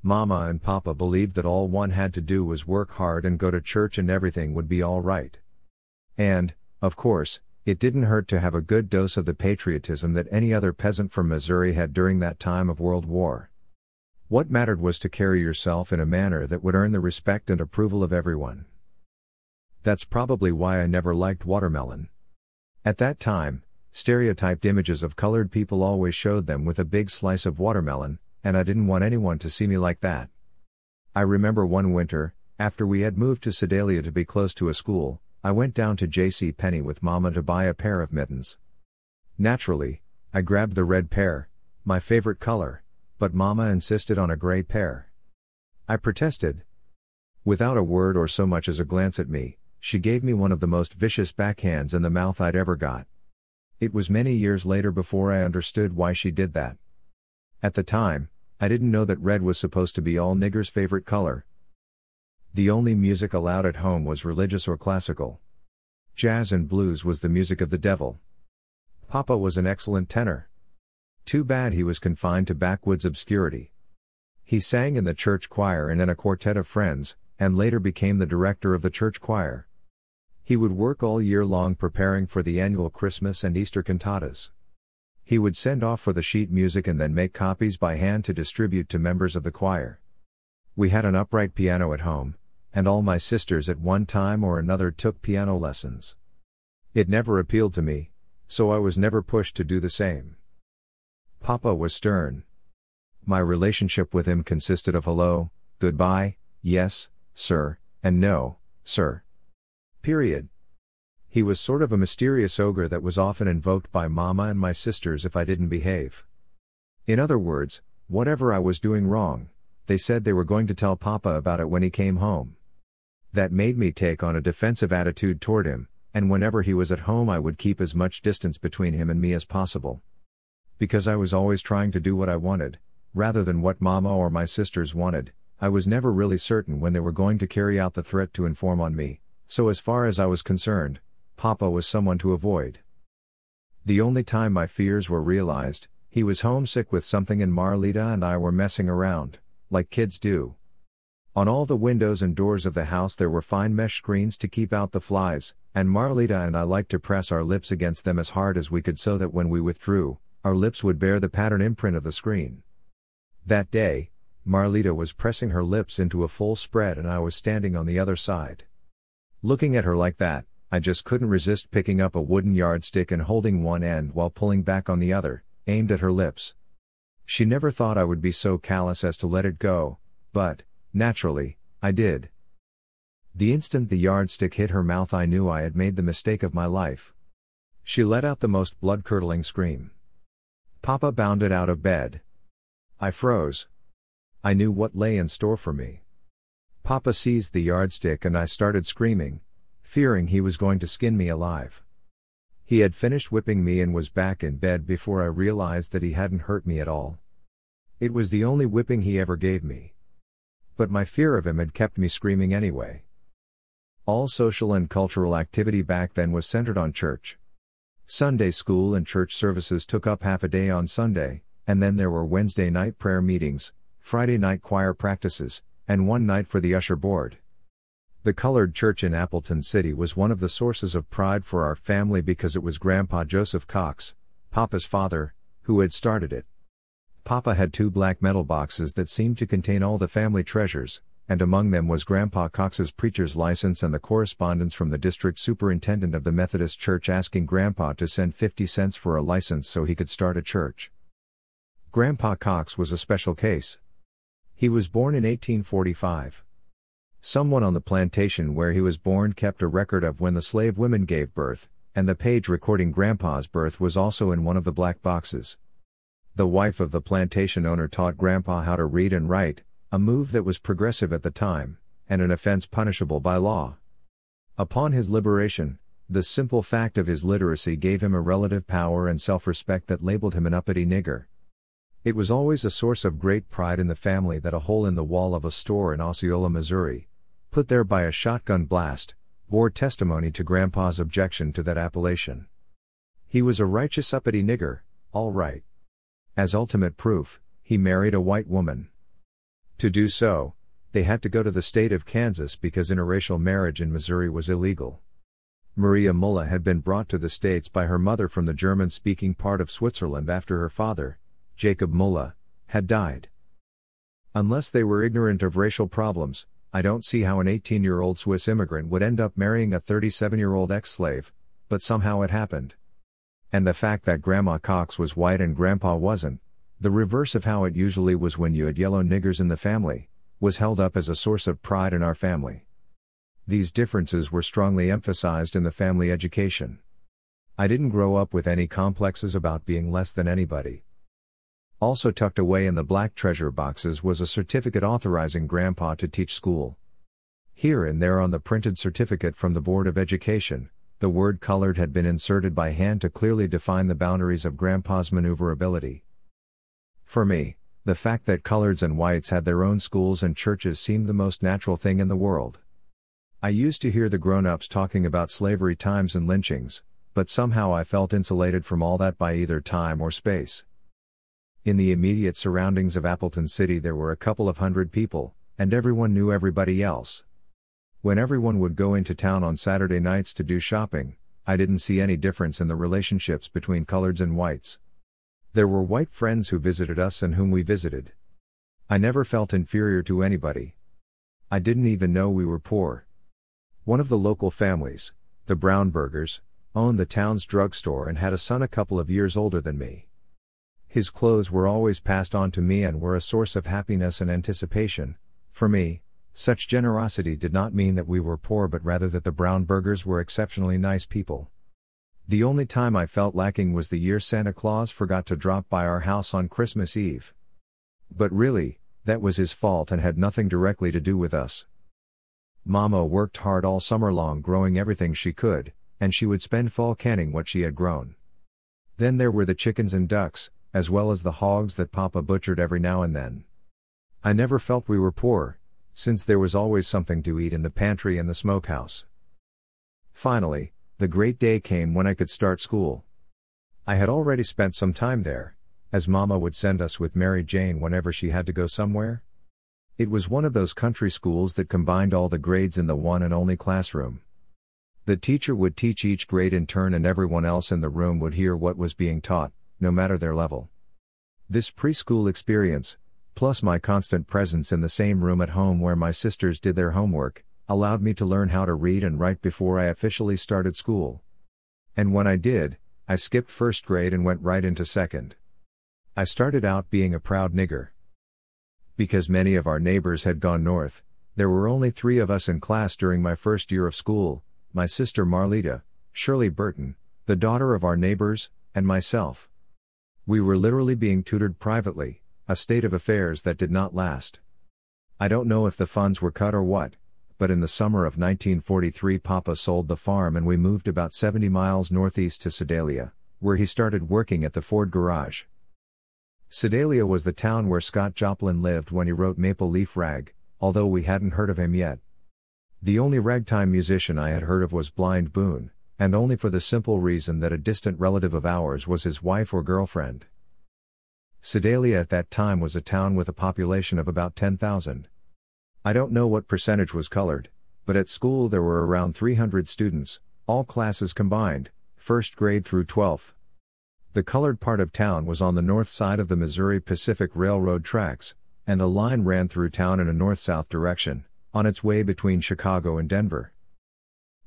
Mama and Papa believed that all one had to do was work hard and go to church and everything would be all right. And, of course, It didn't hurt to have a good dose of the patriotism that any other peasant from Missouri had during that time of World War. What mattered was to carry yourself in a manner that would earn the respect and approval of everyone. That's probably why I never liked watermelon. At that time, stereotyped images of colored people always showed them with a big slice of watermelon, and I didn't want anyone to see me like that. I remember one winter, after we had moved to Sedalia to be close to a school, I went down to J.C. Penney with Mama to buy a pair of mittens. Naturally, I grabbed the red pair, my favorite color, but Mama insisted on a gray pair. I protested. Without a word or so much as a glance at me, she gave me one of the most vicious backhands in the mouth I'd ever got. It was many years later before I understood why she did that. At the time, I didn't know that red was supposed to be all niggers' favorite color, the only music allowed at home was religious or classical. Jazz and blues was the music of the devil. Papa was an excellent tenor. Too bad he was confined to backwoods obscurity. He sang in the church choir and in a quartet of friends, and later became the director of the church choir. He would work all year long preparing for the annual Christmas and Easter cantatas. He would send off for the sheet music and then make copies by hand to distribute to members of the choir. We had an upright piano at home, and all my sisters at one time or another took piano lessons. It never appealed to me, so I was never pushed to do the same. Papa was stern. My relationship with him consisted of hello, goodbye, yes, sir, and no, sir. Period. He was sort of a mysterious ogre that was often invoked by Mama and my sisters if I didn't behave. In other words, whatever I was doing wrong, they said they were going to tell Papa about it when he came home. That made me take on a defensive attitude toward him, and whenever he was at home, I would keep as much distance between him and me as possible. Because I was always trying to do what I wanted, rather than what Mama or my sisters wanted, I was never really certain when they were going to carry out the threat to inform on me, so as far as I was concerned, Papa was someone to avoid. The only time my fears were realized, he was homesick with something and Marlita and I were messing around, like kids do. On all the windows and doors of the house there were fine mesh screens to keep out the flies, and Marlita and I liked to press our lips against them as hard as we could so that when we withdrew, our lips would bear the pattern imprint of the screen. That day, Marlita was pressing her lips into a full spread and I was standing on the other side. Looking at her like that, I just couldn't resist picking up a wooden yardstick and holding one end while pulling back on the other, aimed at her lips. She never thought I would be so callous as to let it go, but, Naturally, I did. The instant the yardstick hit her mouth, I knew I had made the mistake of my life. She let out the most blood curdling scream. Papa bounded out of bed. I froze. I knew what lay in store for me. Papa seized the yardstick and I started screaming, fearing he was going to skin me alive. He had finished whipping me and was back in bed before I realized that he hadn't hurt me at all. It was the only whipping he ever gave me but my fear of him had kept me screaming anyway. All social and cultural activity back then was centered on church. Sunday school and church services took up half a day on Sunday, and then there were Wednesday night prayer meetings, Friday night choir practices, and one night for the usher board. The colored church in Appleton City was one of the sources of pride for our family because it was Grandpa Joseph Cox, Papa's father, who had started it. Papa had two black metal boxes that seemed to contain all the family treasures, and among them was Grandpa Cox's preacher's license and the correspondence from the district superintendent of the Methodist Church asking Grandpa to send 50 cents for a license so he could start a church. Grandpa Cox was a special case. He was born in 1845. Someone on the plantation where he was born kept a record of when the slave women gave birth, and the page recording Grandpa's birth was also in one of the black boxes. The wife of the plantation owner taught Grandpa how to read and write, a move that was progressive at the time, and an offense punishable by law. Upon his liberation, the simple fact of his literacy gave him a relative power and self respect that labeled him an uppity nigger. It was always a source of great pride in the family that a hole in the wall of a store in Osceola, Missouri, put there by a shotgun blast, bore testimony to Grandpa's objection to that appellation. He was a righteous uppity nigger, all right. As ultimate proof, he married a white woman. To do so, they had to go to the state of Kansas because interracial marriage in Missouri was illegal. Maria Mulla had been brought to the States by her mother from the German speaking part of Switzerland after her father, Jacob Mulla, had died. Unless they were ignorant of racial problems, I don't see how an 18 year old Swiss immigrant would end up marrying a 37 year old ex slave, but somehow it happened. And the fact that Grandma Cox was white and Grandpa wasn't, the reverse of how it usually was when you had yellow niggers in the family, was held up as a source of pride in our family. These differences were strongly emphasized in the family education. I didn't grow up with any complexes about being less than anybody. Also tucked away in the black treasure boxes was a certificate authorizing Grandpa to teach school. Here and there on the printed certificate from the Board of Education, the word colored had been inserted by hand to clearly define the boundaries of Grandpa's maneuverability. For me, the fact that coloreds and whites had their own schools and churches seemed the most natural thing in the world. I used to hear the grown ups talking about slavery times and lynchings, but somehow I felt insulated from all that by either time or space. In the immediate surroundings of Appleton City, there were a couple of hundred people, and everyone knew everybody else. When everyone would go into town on Saturday nights to do shopping, I didn't see any difference in the relationships between coloreds and whites. There were white friends who visited us and whom we visited. I never felt inferior to anybody. I didn't even know we were poor. One of the local families, the Brownburgers, owned the town's drugstore and had a son a couple of years older than me. His clothes were always passed on to me and were a source of happiness and anticipation, for me, such generosity did not mean that we were poor but rather that the Brownburgers were exceptionally nice people. The only time I felt lacking was the year Santa Claus forgot to drop by our house on Christmas Eve. But really, that was his fault and had nothing directly to do with us. Mama worked hard all summer long growing everything she could, and she would spend fall canning what she had grown. Then there were the chickens and ducks, as well as the hogs that Papa butchered every now and then. I never felt we were poor, since there was always something to eat in the pantry and the smokehouse. Finally, the great day came when I could start school. I had already spent some time there, as Mama would send us with Mary Jane whenever she had to go somewhere. It was one of those country schools that combined all the grades in the one and only classroom. The teacher would teach each grade in turn and everyone else in the room would hear what was being taught, no matter their level. This preschool experience, plus my constant presence in the same room at home where my sisters did their homework, allowed me to learn how to read and write before I officially started school. And when I did, I skipped first grade and went right into second. I started out being a proud nigger. Because many of our neighbors had gone north, there were only three of us in class during my first year of school my sister Marlita, Shirley Burton, the daughter of our neighbors, and myself. We were literally being tutored privately, a state of affairs that did not last. I don't know if the funds were cut or what, but in the summer of 1943 Papa sold the farm and we moved about 70 miles northeast to Sedalia, where he started working at the Ford garage. Sedalia was the town where Scott Joplin lived when he wrote Maple Leaf Rag, although we hadn't heard of him yet. The only ragtime musician I had heard of was Blind Boone, and only for the simple reason that a distant relative of ours was his wife or girlfriend. Sedalia at that time was a town with a population of about 10,000. I don't know what percentage was colored, but at school there were around 300 students, all classes combined, first grade through 12th. The colored part of town was on the north side of the Missouri Pacific Railroad tracks, and the line ran through town in a north south direction, on its way between Chicago and Denver.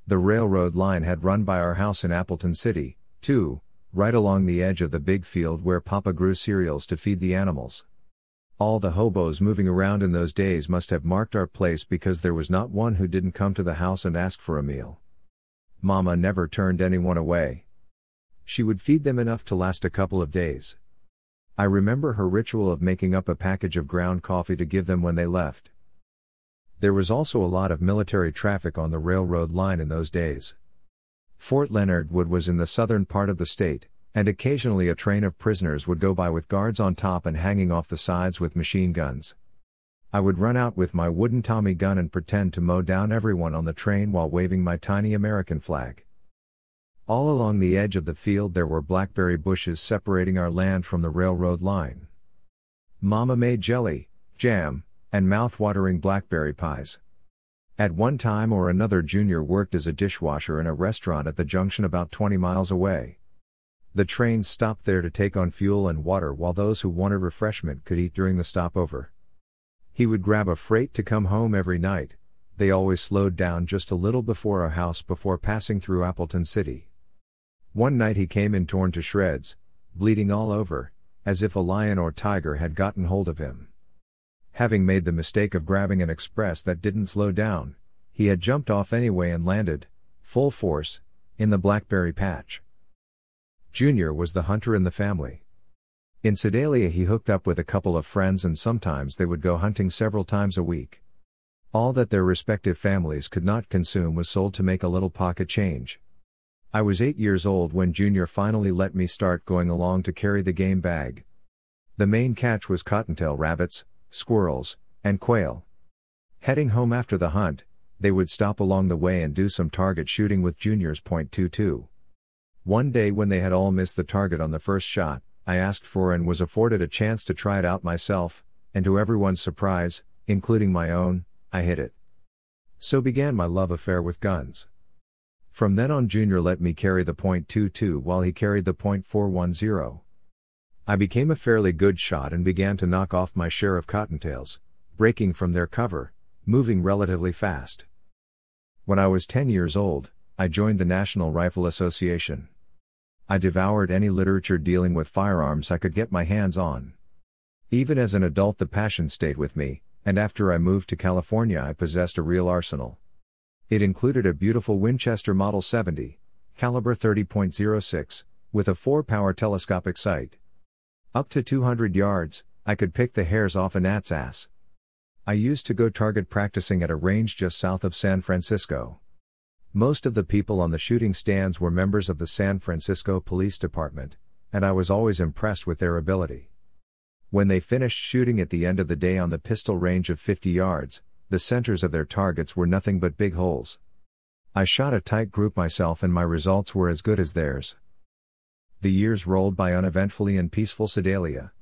The railroad line had run by our house in Appleton City, too, right along the edge of the big field where Papa grew cereals to feed the animals. All the hobos moving around in those days must have marked our place because there was not one who didn't come to the house and ask for a meal. Mama never turned anyone away. She would feed them enough to last a couple of days. I remember her ritual of making up a package of ground coffee to give them when they left. There was also a lot of military traffic on the railroad line in those days. Fort Leonard Wood was in the southern part of the state, and occasionally a train of prisoners would go by with guards on top and hanging off the sides with machine guns. I would run out with my wooden Tommy gun and pretend to mow down everyone on the train while waving my tiny American flag. All along the edge of the field there were blackberry bushes separating our land from the railroad line. Mama made jelly, jam, and mouth-watering blackberry pies. At one time or another, Junior worked as a dishwasher in a restaurant at the junction about 20 miles away. The trains stopped there to take on fuel and water while those who wanted refreshment could eat during the stopover. He would grab a freight to come home every night, they always slowed down just a little before our house before passing through Appleton City. One night he came in torn to shreds, bleeding all over, as if a lion or tiger had gotten hold of him. Having made the mistake of grabbing an express that didn't slow down, he had jumped off anyway and landed, full force, in the blackberry patch. Junior was the hunter in the family. In Sedalia, he hooked up with a couple of friends and sometimes they would go hunting several times a week. All that their respective families could not consume was sold to make a little pocket change. I was eight years old when Junior finally let me start going along to carry the game bag. The main catch was cottontail rabbits, squirrels, and quail. Heading home after the hunt, they would stop along the way and do some target shooting with Junior's .22. One day when they had all missed the target on the first shot, I asked for and was afforded a chance to try it out myself, and to everyone's surprise, including my own, I hit it. So began my love affair with guns. From then on, Junior let me carry the .22 while he carried the .410. I became a fairly good shot and began to knock off my share of cottontails, breaking from their cover, moving relatively fast. When I was 10 years old, I joined the National Rifle Association. I devoured any literature dealing with firearms I could get my hands on. Even as an adult, the passion stayed with me, and after I moved to California, I possessed a real arsenal. It included a beautiful Winchester Model 70, caliber 30.06, with a 4 power telescopic sight. Up to 200 yards, I could pick the hairs off a gnat's ass. I used to go target practicing at a range just south of San Francisco. Most of the people on the shooting stands were members of the San Francisco Police Department, and I was always impressed with their ability. When they finished shooting at the end of the day on the pistol range of 50 yards, the centers of their targets were nothing but big holes. I shot a tight group myself and my results were as good as theirs. The years rolled by uneventfully in peaceful Sedalia.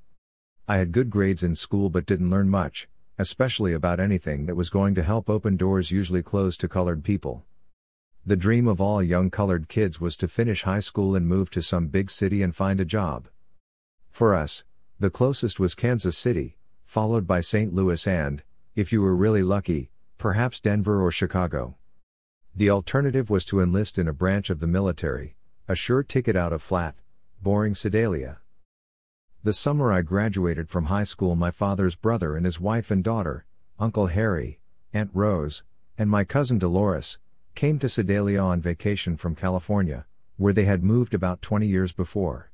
I had good grades in school but didn't learn much, especially about anything that was going to help open doors usually closed to colored people. The dream of all young colored kids was to finish high school and move to some big city and find a job. For us, the closest was Kansas City, followed by St. Louis and, if you were really lucky, perhaps Denver or Chicago. The alternative was to enlist in a branch of the military, a sure ticket out of flat, boring Sedalia. The summer I graduated from high school, my father's brother and his wife and daughter, Uncle Harry, Aunt Rose, and my cousin Dolores, came to Sedalia on vacation from California, where they had moved about 20 years before.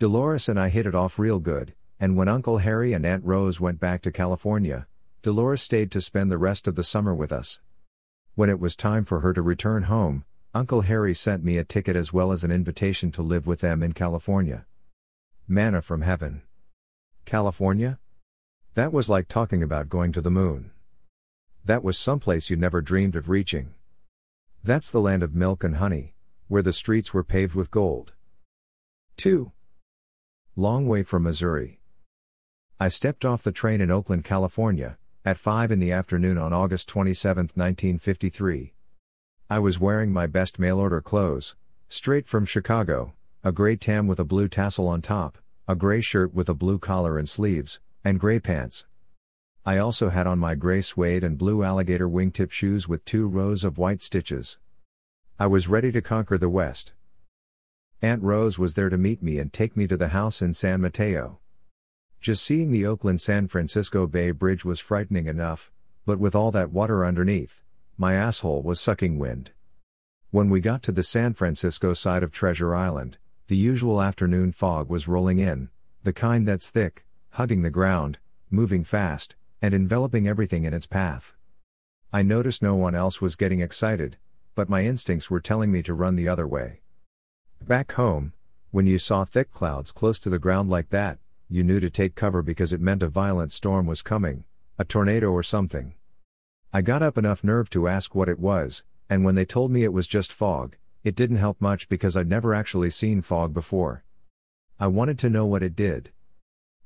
Dolores and I hit it off real good, and when Uncle Harry and Aunt Rose went back to California, Dolores stayed to spend the rest of the summer with us. When it was time for her to return home, Uncle Harry sent me a ticket as well as an invitation to live with them in California. Manna from heaven. California? That was like talking about going to the moon. That was someplace you never dreamed of reaching. That's the land of milk and honey, where the streets were paved with gold. 2. Long way from Missouri. I stepped off the train in Oakland, California, at 5 in the afternoon on August 27, 1953. I was wearing my best mail order clothes, straight from Chicago, a gray tam with a blue tassel on top, a gray shirt with a blue collar and sleeves, and gray pants. I also had on my gray suede and blue alligator wingtip shoes with two rows of white stitches. I was ready to conquer the West. Aunt Rose was there to meet me and take me to the house in San Mateo. Just seeing the Oakland San Francisco Bay Bridge was frightening enough, but with all that water underneath, my asshole was sucking wind. When we got to the San Francisco side of Treasure Island, the usual afternoon fog was rolling in, the kind that's thick, hugging the ground, moving fast, and enveloping everything in its path. I noticed no one else was getting excited, but my instincts were telling me to run the other way. Back home, when you saw thick clouds close to the ground like that, you knew to take cover because it meant a violent storm was coming, a tornado or something. I got up enough nerve to ask what it was, and when they told me it was just fog, it didn't help much because I'd never actually seen fog before. I wanted to know what it did.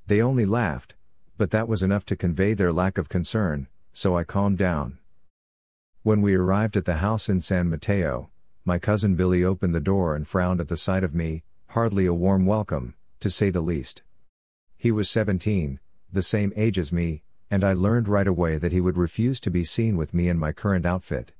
They only laughed, but that was enough to convey their lack of concern, so I calmed down. When we arrived at the house in San Mateo, my cousin Billy opened the door and frowned at the sight of me, hardly a warm welcome, to say the least. He was 17, the same age as me, and I learned right away that he would refuse to be seen with me in my current outfit.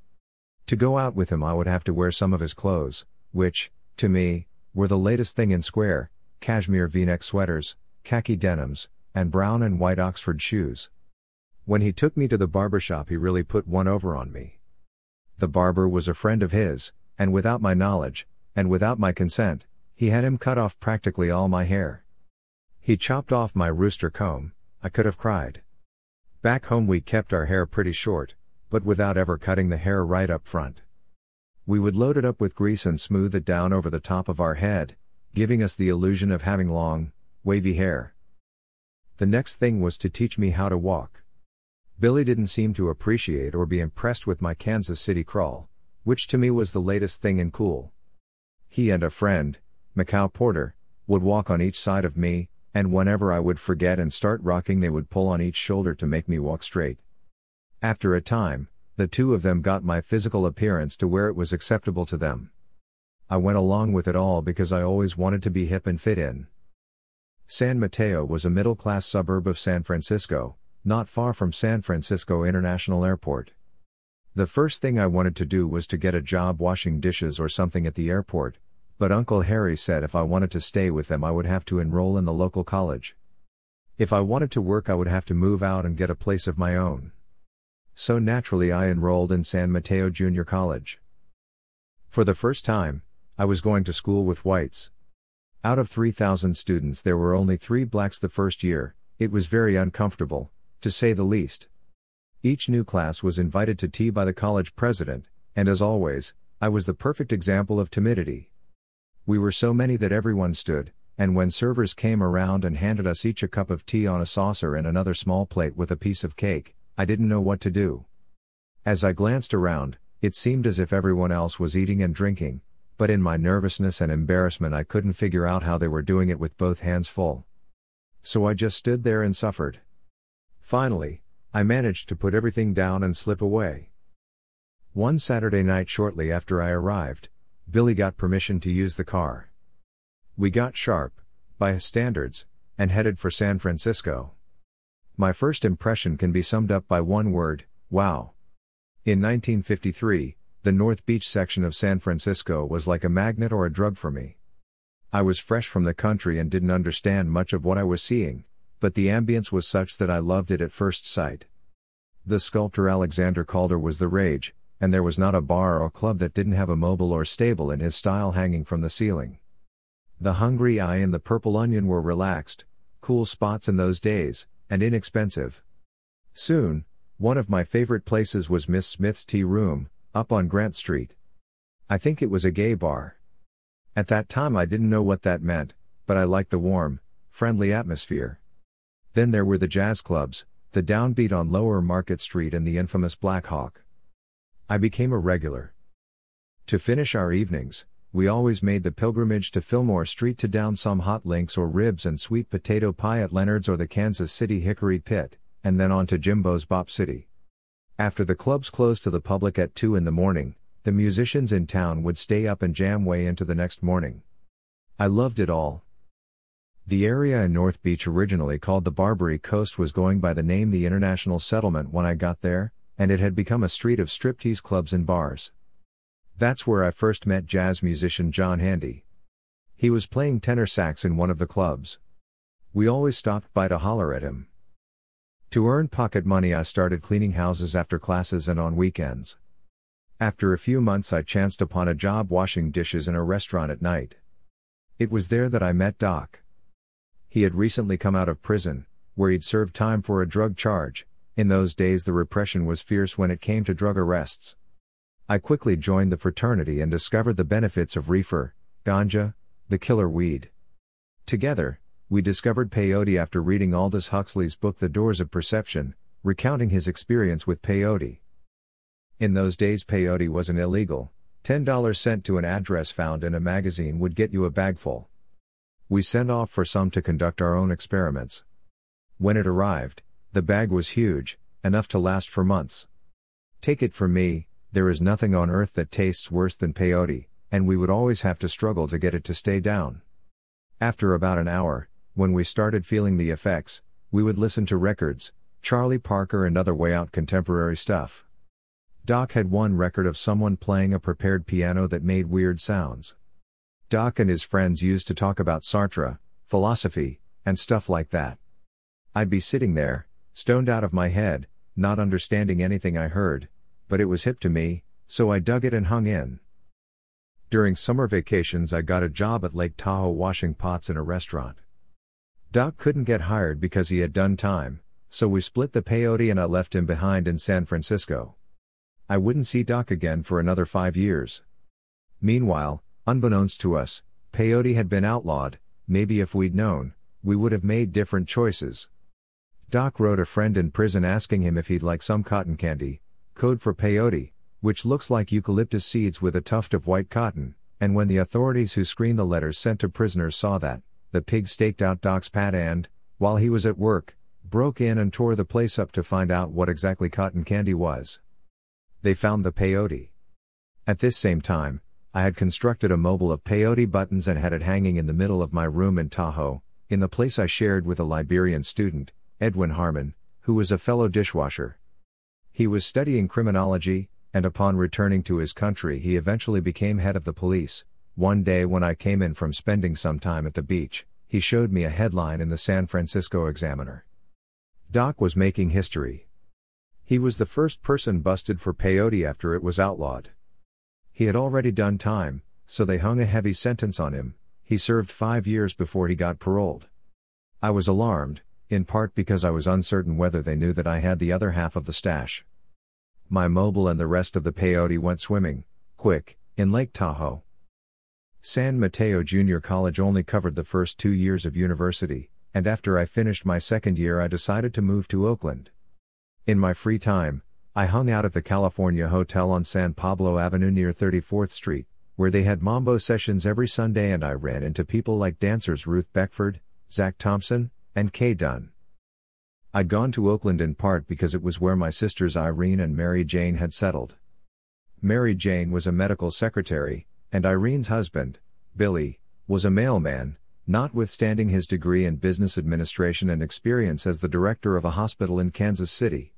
To go out with him, I would have to wear some of his clothes, which, to me, were the latest thing in square cashmere v neck sweaters, khaki denims, and brown and white Oxford shoes. When he took me to the barber shop, he really put one over on me. The barber was a friend of his, and without my knowledge, and without my consent, he had him cut off practically all my hair. He chopped off my rooster comb, I could have cried. Back home we kept our hair pretty short, but without ever cutting the hair right up front. We would load it up with grease and smooth it down over the top of our head, giving us the illusion of having long, wavy hair. The next thing was to teach me how to walk. Billy didn't seem to appreciate or be impressed with my Kansas City crawl, which to me was the latest thing in cool. He and a friend, Macau Porter, would walk on each side of me, and whenever I would forget and start rocking, they would pull on each shoulder to make me walk straight. After a time, the two of them got my physical appearance to where it was acceptable to them. I went along with it all because I always wanted to be hip and fit in. San Mateo was a middle class suburb of San Francisco, not far from San Francisco International Airport. The first thing I wanted to do was to get a job washing dishes or something at the airport, but Uncle Harry said if I wanted to stay with them, I would have to enroll in the local college. If I wanted to work, I would have to move out and get a place of my own. So naturally, I enrolled in San Mateo Junior College. For the first time, I was going to school with whites. Out of 3,000 students, there were only three blacks the first year, it was very uncomfortable, to say the least. Each new class was invited to tea by the college president, and as always, I was the perfect example of timidity. We were so many that everyone stood, and when servers came around and handed us each a cup of tea on a saucer and another small plate with a piece of cake, I didn't know what to do. As I glanced around, it seemed as if everyone else was eating and drinking, but in my nervousness and embarrassment, I couldn't figure out how they were doing it with both hands full. So I just stood there and suffered. Finally, I managed to put everything down and slip away. One Saturday night, shortly after I arrived, Billy got permission to use the car. We got sharp, by his standards, and headed for San Francisco. My first impression can be summed up by one word wow. In 1953, the North Beach section of San Francisco was like a magnet or a drug for me. I was fresh from the country and didn't understand much of what I was seeing, but the ambience was such that I loved it at first sight. The sculptor Alexander Calder was the rage, and there was not a bar or club that didn't have a mobile or stabile in his style hanging from the ceiling. The hungry i and the Purple Onion were relaxed, cool spots in those days, and inexpensive. Soon, one of my favorite places was Miss Smith's Tea Room, up on Grant Street. I think it was a gay bar. At that time I didn't know what that meant, but I liked the warm, friendly atmosphere. Then there were the jazz clubs, the downbeat on Lower Market Street and the infamous Black Hawk. I became a regular. To finish our evenings, we always made the pilgrimage to Fillmore Street to down some hot links or ribs and sweet potato pie at Leonard's or the Kansas City Hickory Pit, and then on to Jimbo's Bop City. After the clubs closed to the public at 2 in the morning, the musicians in town would stay up and jam way into the next morning. I loved it all. The area in North Beach originally called the Barbary Coast was going by the name the International Settlement when I got there, and it had become a street of striptease clubs and bars. That's where I first met jazz musician John Handy. He was playing tenor sax in one of the clubs. We always stopped by to holler at him. To earn pocket money, I started cleaning houses after classes and on weekends. After a few months, I chanced upon a job washing dishes in a restaurant at night. It was there that I met Doc. He had recently come out of prison, where he'd served time for a drug charge, in those days, the repression was fierce when it came to drug arrests. I quickly joined the fraternity and discovered the benefits of reefer, ganja, the killer weed. Together, we discovered peyote after reading Aldous Huxley's book The Doors of Perception, recounting his experience with peyote. In those days, peyote was an illegal, $10 sent to an address found in a magazine would get you a bagful. We sent off for some to conduct our own experiments. When it arrived, the bag was huge, enough to last for months. Take it from me, There is nothing on earth that tastes worse than peyote, and we would always have to struggle to get it to stay down. After about an hour, when we started feeling the effects, we would listen to records, Charlie Parker and other way out contemporary stuff. Doc had one record of someone playing a prepared piano that made weird sounds. Doc and his friends used to talk about Sartre, philosophy, and stuff like that. I'd be sitting there, stoned out of my head, not understanding anything I heard, but it was hip to me, so I dug it and hung in. During summer vacations, I got a job at Lake Tahoe washing pots in a restaurant. Doc couldn't get hired because he had done time, so we split the peyote and I left him behind in San Francisco. I wouldn't see Doc again for another five years. Meanwhile, unbeknownst to us, peyote had been outlawed, maybe if we'd known, we would have made different choices. Doc wrote a friend in prison asking him if he'd like some cotton candy, code for peyote, which looks like eucalyptus seeds with a tuft of white cotton, and when the authorities who screened the letters sent to prisoners saw that, the pig staked out Doc's pad and, while he was at work, broke in and tore the place up to find out what exactly cotton candy was. They found the peyote. At this same time, I had constructed a mobile of peyote buttons and had it hanging in the middle of my room in Tahoe, in the place I shared with a Liberian student, Edwin Harmon, who was a fellow dishwasher. He was studying criminology, and upon returning to his country, he eventually became head of the police. One day, when I came in from spending some time at the beach, he showed me a headline in the San Francisco Examiner. Doc was making history. He was the first person busted for peyote after it was outlawed. He had already done time, so they hung a heavy sentence on him. He served five years before he got paroled. I was alarmed, in part because I was uncertain whether they knew that I had the other half of the stash my mobile and the rest of the peyote went swimming, quick, in Lake Tahoe. San Mateo Junior College only covered the first two years of university, and after I finished my second year, I decided to move to Oakland. In my free time, I hung out at the California Hotel on San Pablo Avenue near 34th Street, where they had mambo sessions every Sunday, and I ran into people like dancers Ruth Beckford, Zach Thompson, and Kay Dunn. I'd gone to Oakland in part because it was where my sisters Irene and Mary Jane had settled. Mary Jane was a medical secretary, and Irene's husband, Billy, was a mailman, notwithstanding his degree in business administration and experience as the director of a hospital in Kansas City.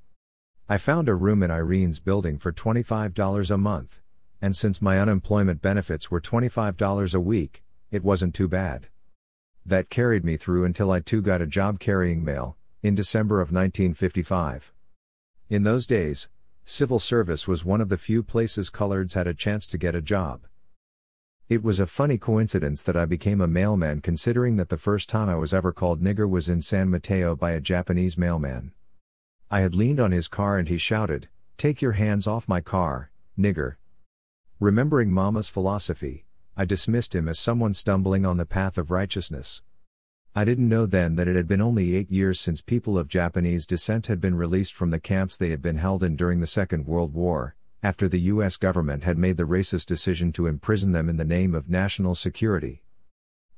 I found a room in Irene's building for $25 a month, and since my unemployment benefits were $25 a week, it wasn't too bad. That carried me through until I too got a job carrying mail, in December of 1955. In those days, civil service was one of the few places coloreds had a chance to get a job. It was a funny coincidence that I became a mailman considering that the first time I was ever called nigger was in San Mateo by a Japanese mailman. I had leaned on his car and he shouted, Take your hands off my car, nigger. Remembering Mama's philosophy, I dismissed him as someone stumbling on the path of righteousness. I didn't know then that it had been only eight years since people of Japanese descent had been released from the camps they had been held in during the Second World War, after the U.S. government had made the racist decision to imprison them in the name of national security.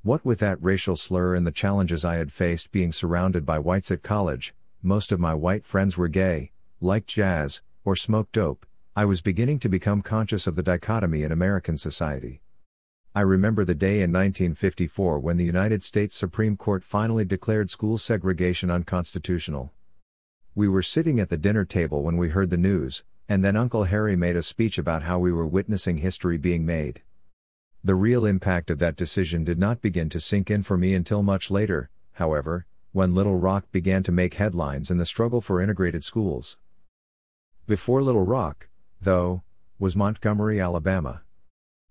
What with that racial slur and the challenges I had faced being surrounded by whites at college, most of my white friends were gay, liked jazz, or smoked dope, I was beginning to become conscious of the dichotomy in American society. I remember the day in 1954 when the United States Supreme Court finally declared school segregation unconstitutional. We were sitting at the dinner table when we heard the news, and then Uncle Harry made a speech about how we were witnessing history being made. The real impact of that decision did not begin to sink in for me until much later, however, when Little Rock began to make headlines in the struggle for integrated schools. Before Little Rock, though, was Montgomery, Alabama.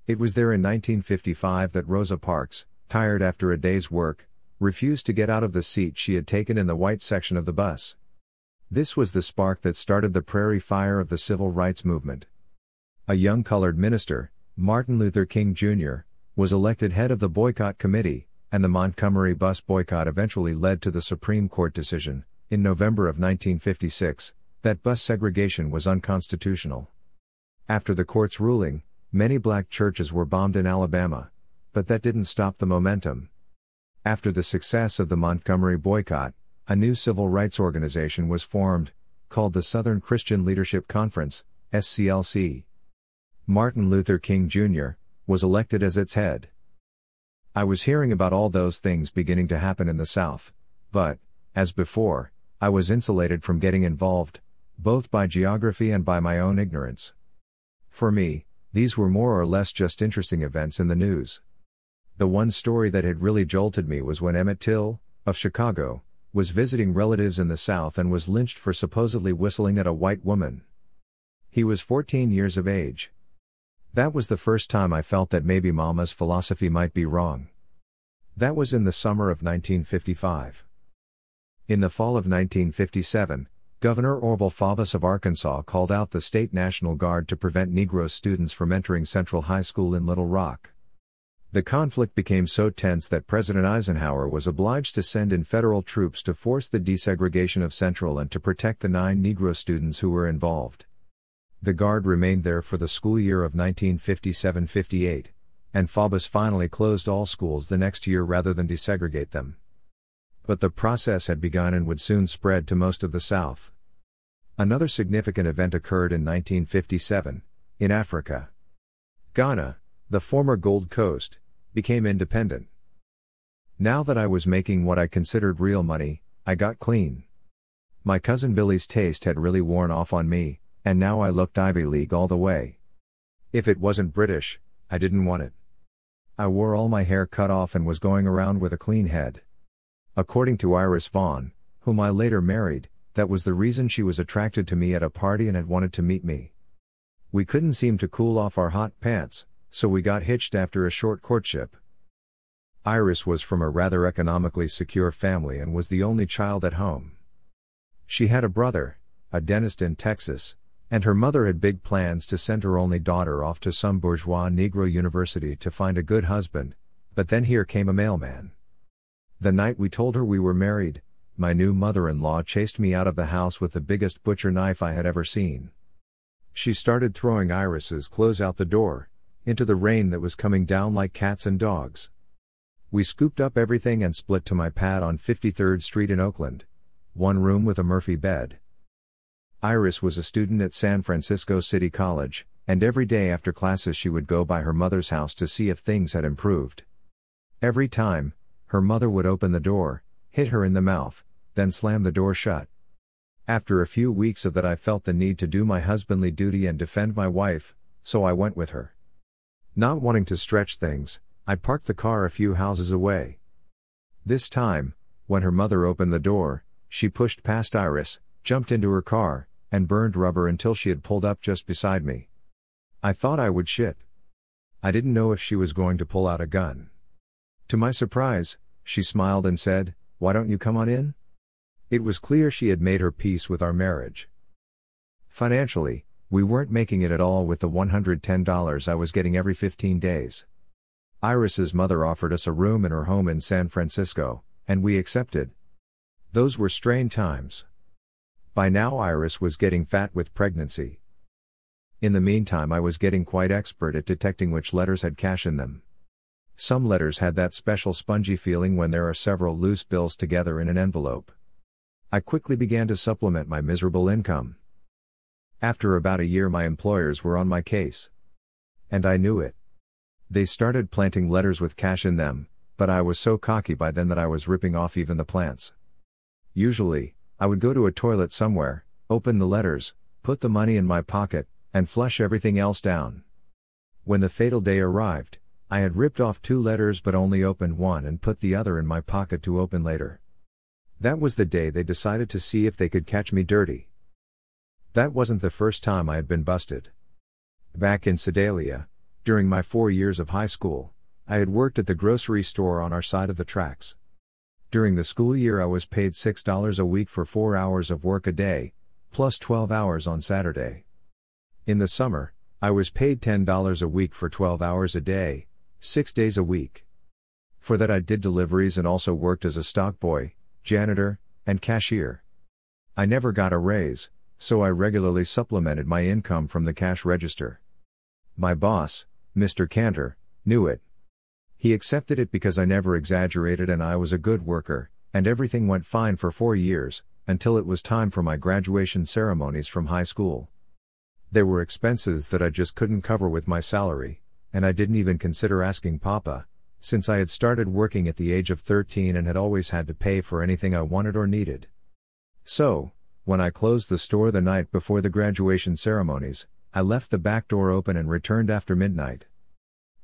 It was there in 1955 that Rosa Parks, tired after a day's work, refused to get out of the seat she had taken in the white section of the bus. This was the spark that started the prairie fire of the civil rights movement. A young colored minister, Martin Luther King Jr., was elected head of the boycott committee, and the Montgomery bus boycott eventually led to the Supreme Court decision, in November of 1956, that bus segregation was unconstitutional. After the court's ruling, Many black churches were bombed in Alabama, but that didn't stop the momentum. After the success of the Montgomery boycott, a new civil rights organization was formed, called the Southern Christian Leadership Conference, SCLC, Martin Luther King Jr., was elected as its head. I was hearing about all those things beginning to happen in the South, but, as before, I was insulated from getting involved, both by geography and by my own ignorance. For me, these were more or less just interesting events in the news. The one story that had really jolted me was when Emmett Till, of Chicago, was visiting relatives in the South and was lynched for supposedly whistling at a white woman. He was 14 years of age. That was the first time I felt that maybe Mama's philosophy might be wrong. That was in the summer of 1955. In the fall of 1957, Governor Orval Faubus of Arkansas called out the state National Guard to prevent Negro students from entering Central High School in Little Rock. The conflict became so tense that President Eisenhower was obliged to send in federal troops to force the desegregation of Central and to protect the nine Negro students who were involved. The Guard remained there for the school year of 1957 58 and Faubus finally closed all schools the next year rather than desegregate them. But the process had begun and would soon spread to most of the South. Another significant event occurred in 1957, in Africa. Ghana, the former Gold Coast, became independent. Now that I was making what I considered real money, I got clean. My cousin Billy's taste had really worn off on me, and now I looked Ivy League all the way. If it wasn't British, I didn't want it. I wore all my hair cut off and was going around with a clean head. According to Iris Vaughn, whom I later married, that was the reason she was attracted to me at a party and had wanted to meet me. We couldn't seem to cool off our hot pants, so we got hitched after a short courtship. Iris was from a rather economically secure family and was the only child at home. She had a brother, a dentist in Texas, and her mother had big plans to send her only daughter off to some bourgeois Negro university to find a good husband, but then here came a mailman. The night we told her we were married, my new mother in law chased me out of the house with the biggest butcher knife I had ever seen. She started throwing Iris's clothes out the door, into the rain that was coming down like cats and dogs. We scooped up everything and split to my pad on 53rd Street in Oakland. One room with a Murphy bed. Iris was a student at San Francisco City College, and every day after classes she would go by her mother's house to see if things had improved. Every time, her mother would open the door, hit her in the mouth, then slam the door shut. After a few weeks of that, I felt the need to do my husbandly duty and defend my wife, so I went with her. Not wanting to stretch things, I parked the car a few houses away. This time, when her mother opened the door, she pushed past Iris, jumped into her car, and burned rubber until she had pulled up just beside me. I thought I would shit. I didn't know if she was going to pull out a gun. To my surprise, she smiled and said, Why don't you come on in? It was clear she had made her peace with our marriage. Financially, we weren't making it at all with the $110 I was getting every 15 days. Iris's mother offered us a room in her home in San Francisco, and we accepted. Those were strained times. By now, Iris was getting fat with pregnancy. In the meantime, I was getting quite expert at detecting which letters had cash in them. Some letters had that special spongy feeling when there are several loose bills together in an envelope. I quickly began to supplement my miserable income. After about a year, my employers were on my case. And I knew it. They started planting letters with cash in them, but I was so cocky by then that I was ripping off even the plants. Usually, I would go to a toilet somewhere, open the letters, put the money in my pocket, and flush everything else down. When the fatal day arrived, I had ripped off two letters but only opened one and put the other in my pocket to open later. That was the day they decided to see if they could catch me dirty. That wasn't the first time I had been busted. Back in Sedalia, during my four years of high school, I had worked at the grocery store on our side of the tracks. During the school year, I was paid $6 a week for 4 hours of work a day, plus 12 hours on Saturday. In the summer, I was paid $10 a week for 12 hours a day, 6 days a week. For that, I did deliveries and also worked as a stock boy, janitor, and cashier. I never got a raise, so I regularly supplemented my income from the cash register. My boss, Mr. Cantor, knew it. He accepted it because I never exaggerated and I was a good worker, and everything went fine for four years, until it was time for my graduation ceremonies from high school. There were expenses that I just couldn't cover with my salary, and I didn't even consider asking Papa, since I had started working at the age of 13 and had always had to pay for anything I wanted or needed. So, when I closed the store the night before the graduation ceremonies, I left the back door open and returned after midnight.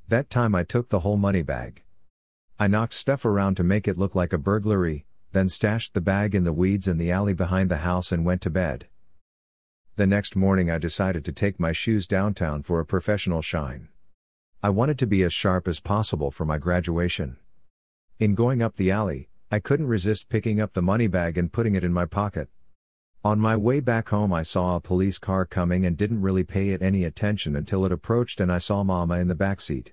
That time I took the whole money bag. I knocked stuff around to make it look like a burglary, then stashed the bag in the weeds in the alley behind the house and went to bed. The next morning I decided to take my shoes downtown for a professional shine. I wanted to be as sharp as possible for my graduation. In going up the alley, I couldn't resist picking up the money bag and putting it in my pocket. On my way back home, I saw a police car coming and didn't really pay it any attention until it approached and I saw Mama in the back seat.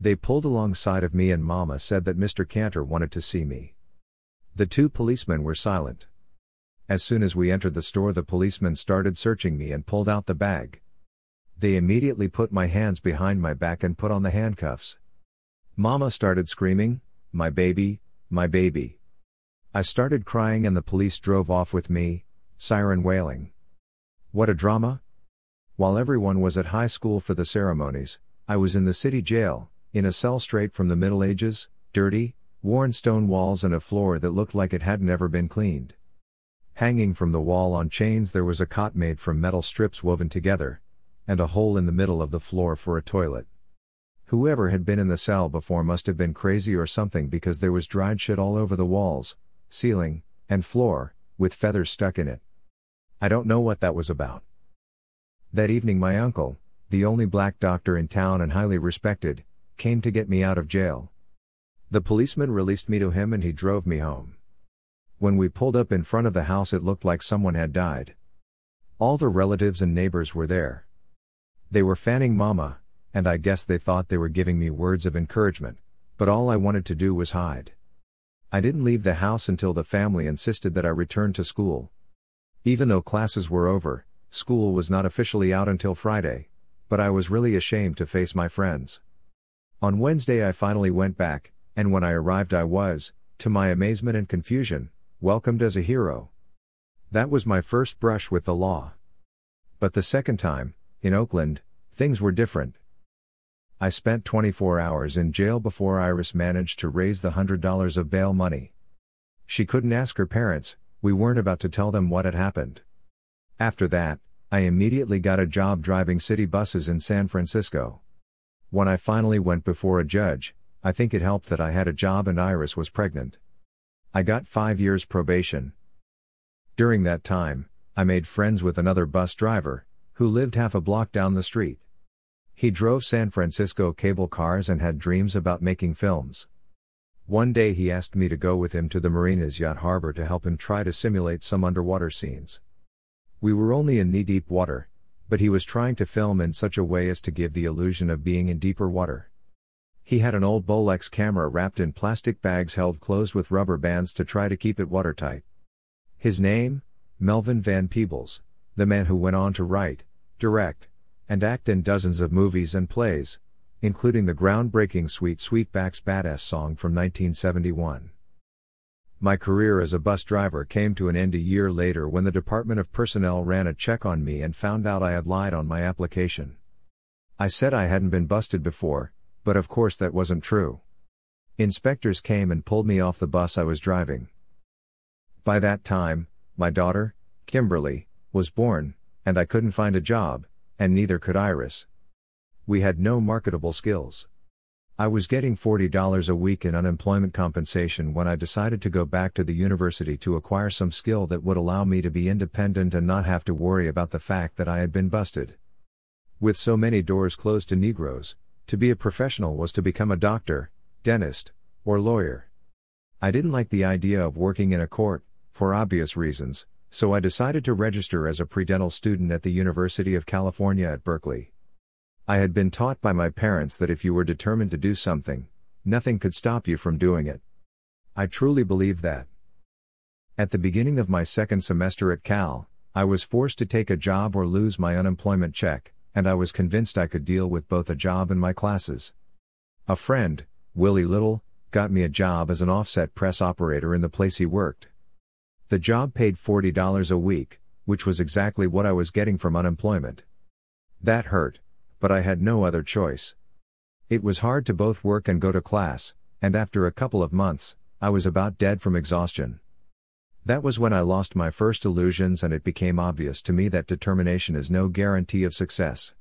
They pulled alongside of me and Mama said that Mr. Cantor wanted to see me. The two policemen were silent. As soon as we entered the store, the policemen started searching me and pulled out the bag. They immediately put my hands behind my back and put on the handcuffs. Mama started screaming, My baby, my baby. I started crying and the police drove off with me, siren wailing. What a drama! While everyone was at high school for the ceremonies, I was in the city jail, in a cell straight from the Middle Ages, dirty, worn stone walls and a floor that looked like it hadn't ever been cleaned. Hanging from the wall on chains there was a cot made from metal strips woven together, and a hole in the middle of the floor for a toilet. Whoever had been in the cell before must have been crazy or something because there was dried shit all over the walls, ceiling, and floor, with feathers stuck in it. I don't know what that was about. That evening, my uncle, the only black doctor in town and highly respected, came to get me out of jail. The policeman released me to him and he drove me home. When we pulled up in front of the house, it looked like someone had died. All the relatives and neighbors were there. They were fanning Mama, and I guess they thought they were giving me words of encouragement, but all I wanted to do was hide. I didn't leave the house until the family insisted that I return to school. Even though classes were over, school was not officially out until Friday, but I was really ashamed to face my friends. On Wednesday, I finally went back, and when I arrived, I was, to my amazement and confusion, welcomed as a hero. That was my first brush with the law. But the second time, in Oakland, things were different. I spent 24 hours in jail before Iris managed to raise the $100 of bail money. She couldn't ask her parents, we weren't about to tell them what had happened. After that, I immediately got a job driving city buses in San Francisco. When I finally went before a judge, I think it helped that I had a job and Iris was pregnant. I got five years probation. During that time, I made friends with another bus driver, who lived half a block down the street. He drove San Francisco cable cars and had dreams about making films. One day he asked me to go with him to the Marinas Yacht Harbor to help him try to simulate some underwater scenes. We were only in knee deep water, but he was trying to film in such a way as to give the illusion of being in deeper water. He had an old Bolex camera wrapped in plastic bags held closed with rubber bands to try to keep it watertight. His name? Melvin Van Peebles the man who went on to write, direct, and act in dozens of movies and plays, including the groundbreaking Sweet Sweetback's Baadasssss Song from 1971. My career as a bus driver came to an end a year later when the Department of Personnel ran a check on me and found out I had lied on my application. I said I hadn't been busted before, but of course that wasn't true. Inspectors came and pulled me off the bus I was driving. By that time, my daughter, Kimberly, was born, and I couldn't find a job, and neither could Iris. We had no marketable skills. I was getting $40 a week in unemployment compensation when I decided to go back to the university to acquire some skill that would allow me to be independent and not have to worry about the fact that I had been busted. With so many doors closed to Negroes, to be a professional was to become a doctor, dentist, or lawyer. I didn't like the idea of working in a court, for obvious reasons, so I decided to register as a pre-dental student at the University of California at Berkeley. I had been taught by my parents that if you were determined to do something, nothing could stop you from doing it. I truly believe that. At the beginning of my second semester at Cal, I was forced to take a job or lose my unemployment check, and I was convinced I could deal with both a job and my classes. A friend, Willie Little, got me a job as an offset press operator in the place he worked. The job paid $40 a week, which was exactly what I was getting from unemployment. That hurt, but I had no other choice. It was hard to both work and go to class, and after a couple of months, I was about dead from exhaustion. That was when I lost my first illusions and it became obvious to me that determination is no guarantee of success.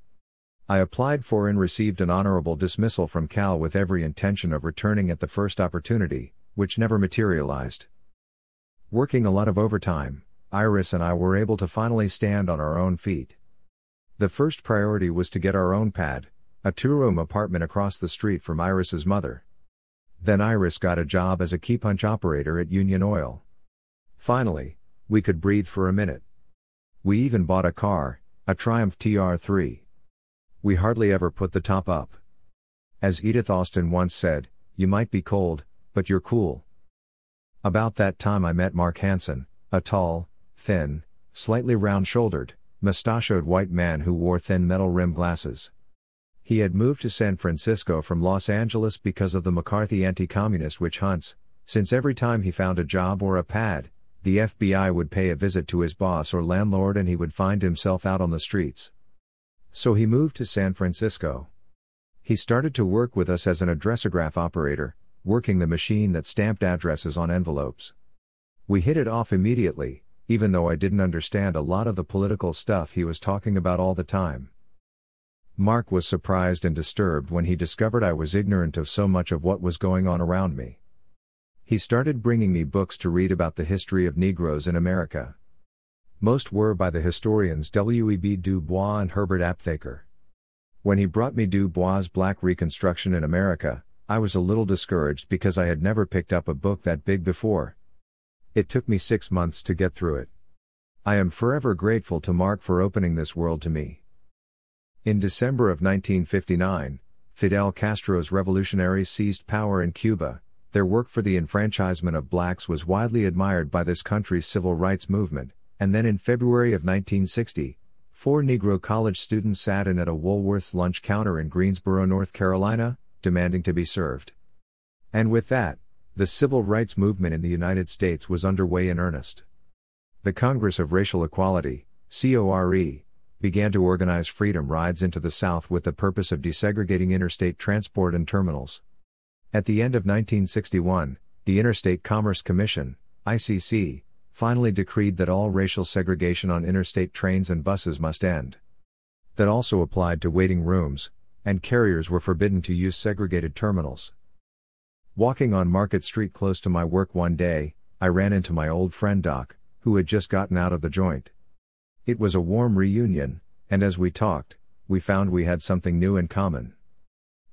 I applied for and received an honorable dismissal from Cal with every intention of returning at the first opportunity, which never materialized. Working a lot of overtime, Iris and I were able to finally stand on our own feet. The first priority was to get our own pad, a two room apartment across the street from Iris's mother. Then Iris got a job as a key punch operator at Union Oil. Finally, we could breathe for a minute. We even bought a car, a Triumph TR3. We hardly ever put the top up. As Edith Austin once said, you might be cold, but you're cool. About that time I met Mark Hansen, a tall, thin, slightly round shouldered, mustachioed white man who wore thin metal rim glasses. He had moved to San Francisco from Los Angeles because of the McCarthy anti communist witch hunts, since every time he found a job or a pad, the FBI would pay a visit to his boss or landlord and he would find himself out on the streets. So he moved to San Francisco. He started to work with us as an addressograph operator, working the machine that stamped addresses on envelopes. We hit it off immediately, even though I didn't understand a lot of the political stuff he was talking about all the time. Mark was surprised and disturbed when he discovered I was ignorant of so much of what was going on around me. He started bringing me books to read about the history of Negroes in America. Most were by the historians W.E.B. Du Bois and Herbert Aptheker. When he brought me Du Bois' Black Reconstruction in America, I was a little discouraged because I had never picked up a book that big before. It took me six months to get through it. I am forever grateful to Mark for opening this world to me. In December of 1959, Fidel Castro's revolutionaries seized power in Cuba. Their work for the enfranchisement of blacks was widely admired by this country's civil rights movement, and then in February of 1960, four Negro college students sat in at a Woolworth's lunch counter in Greensboro, North Carolina, demanding to be served. And with that, the civil rights movement in the United States was underway in earnest. The Congress of Racial Equality, CORE, began to organize freedom rides into the South with the purpose of desegregating interstate transport and terminals. At the end of 1961, the Interstate Commerce Commission, ICC, finally decreed that all racial segregation on interstate trains and buses must end. That also applied to waiting rooms, and carriers were forbidden to use segregated terminals. Walking on Market Street close to my work one day, I ran into my old friend Doc, who had just gotten out of the joint. It was a warm reunion, and as we talked, we found we had something new in common.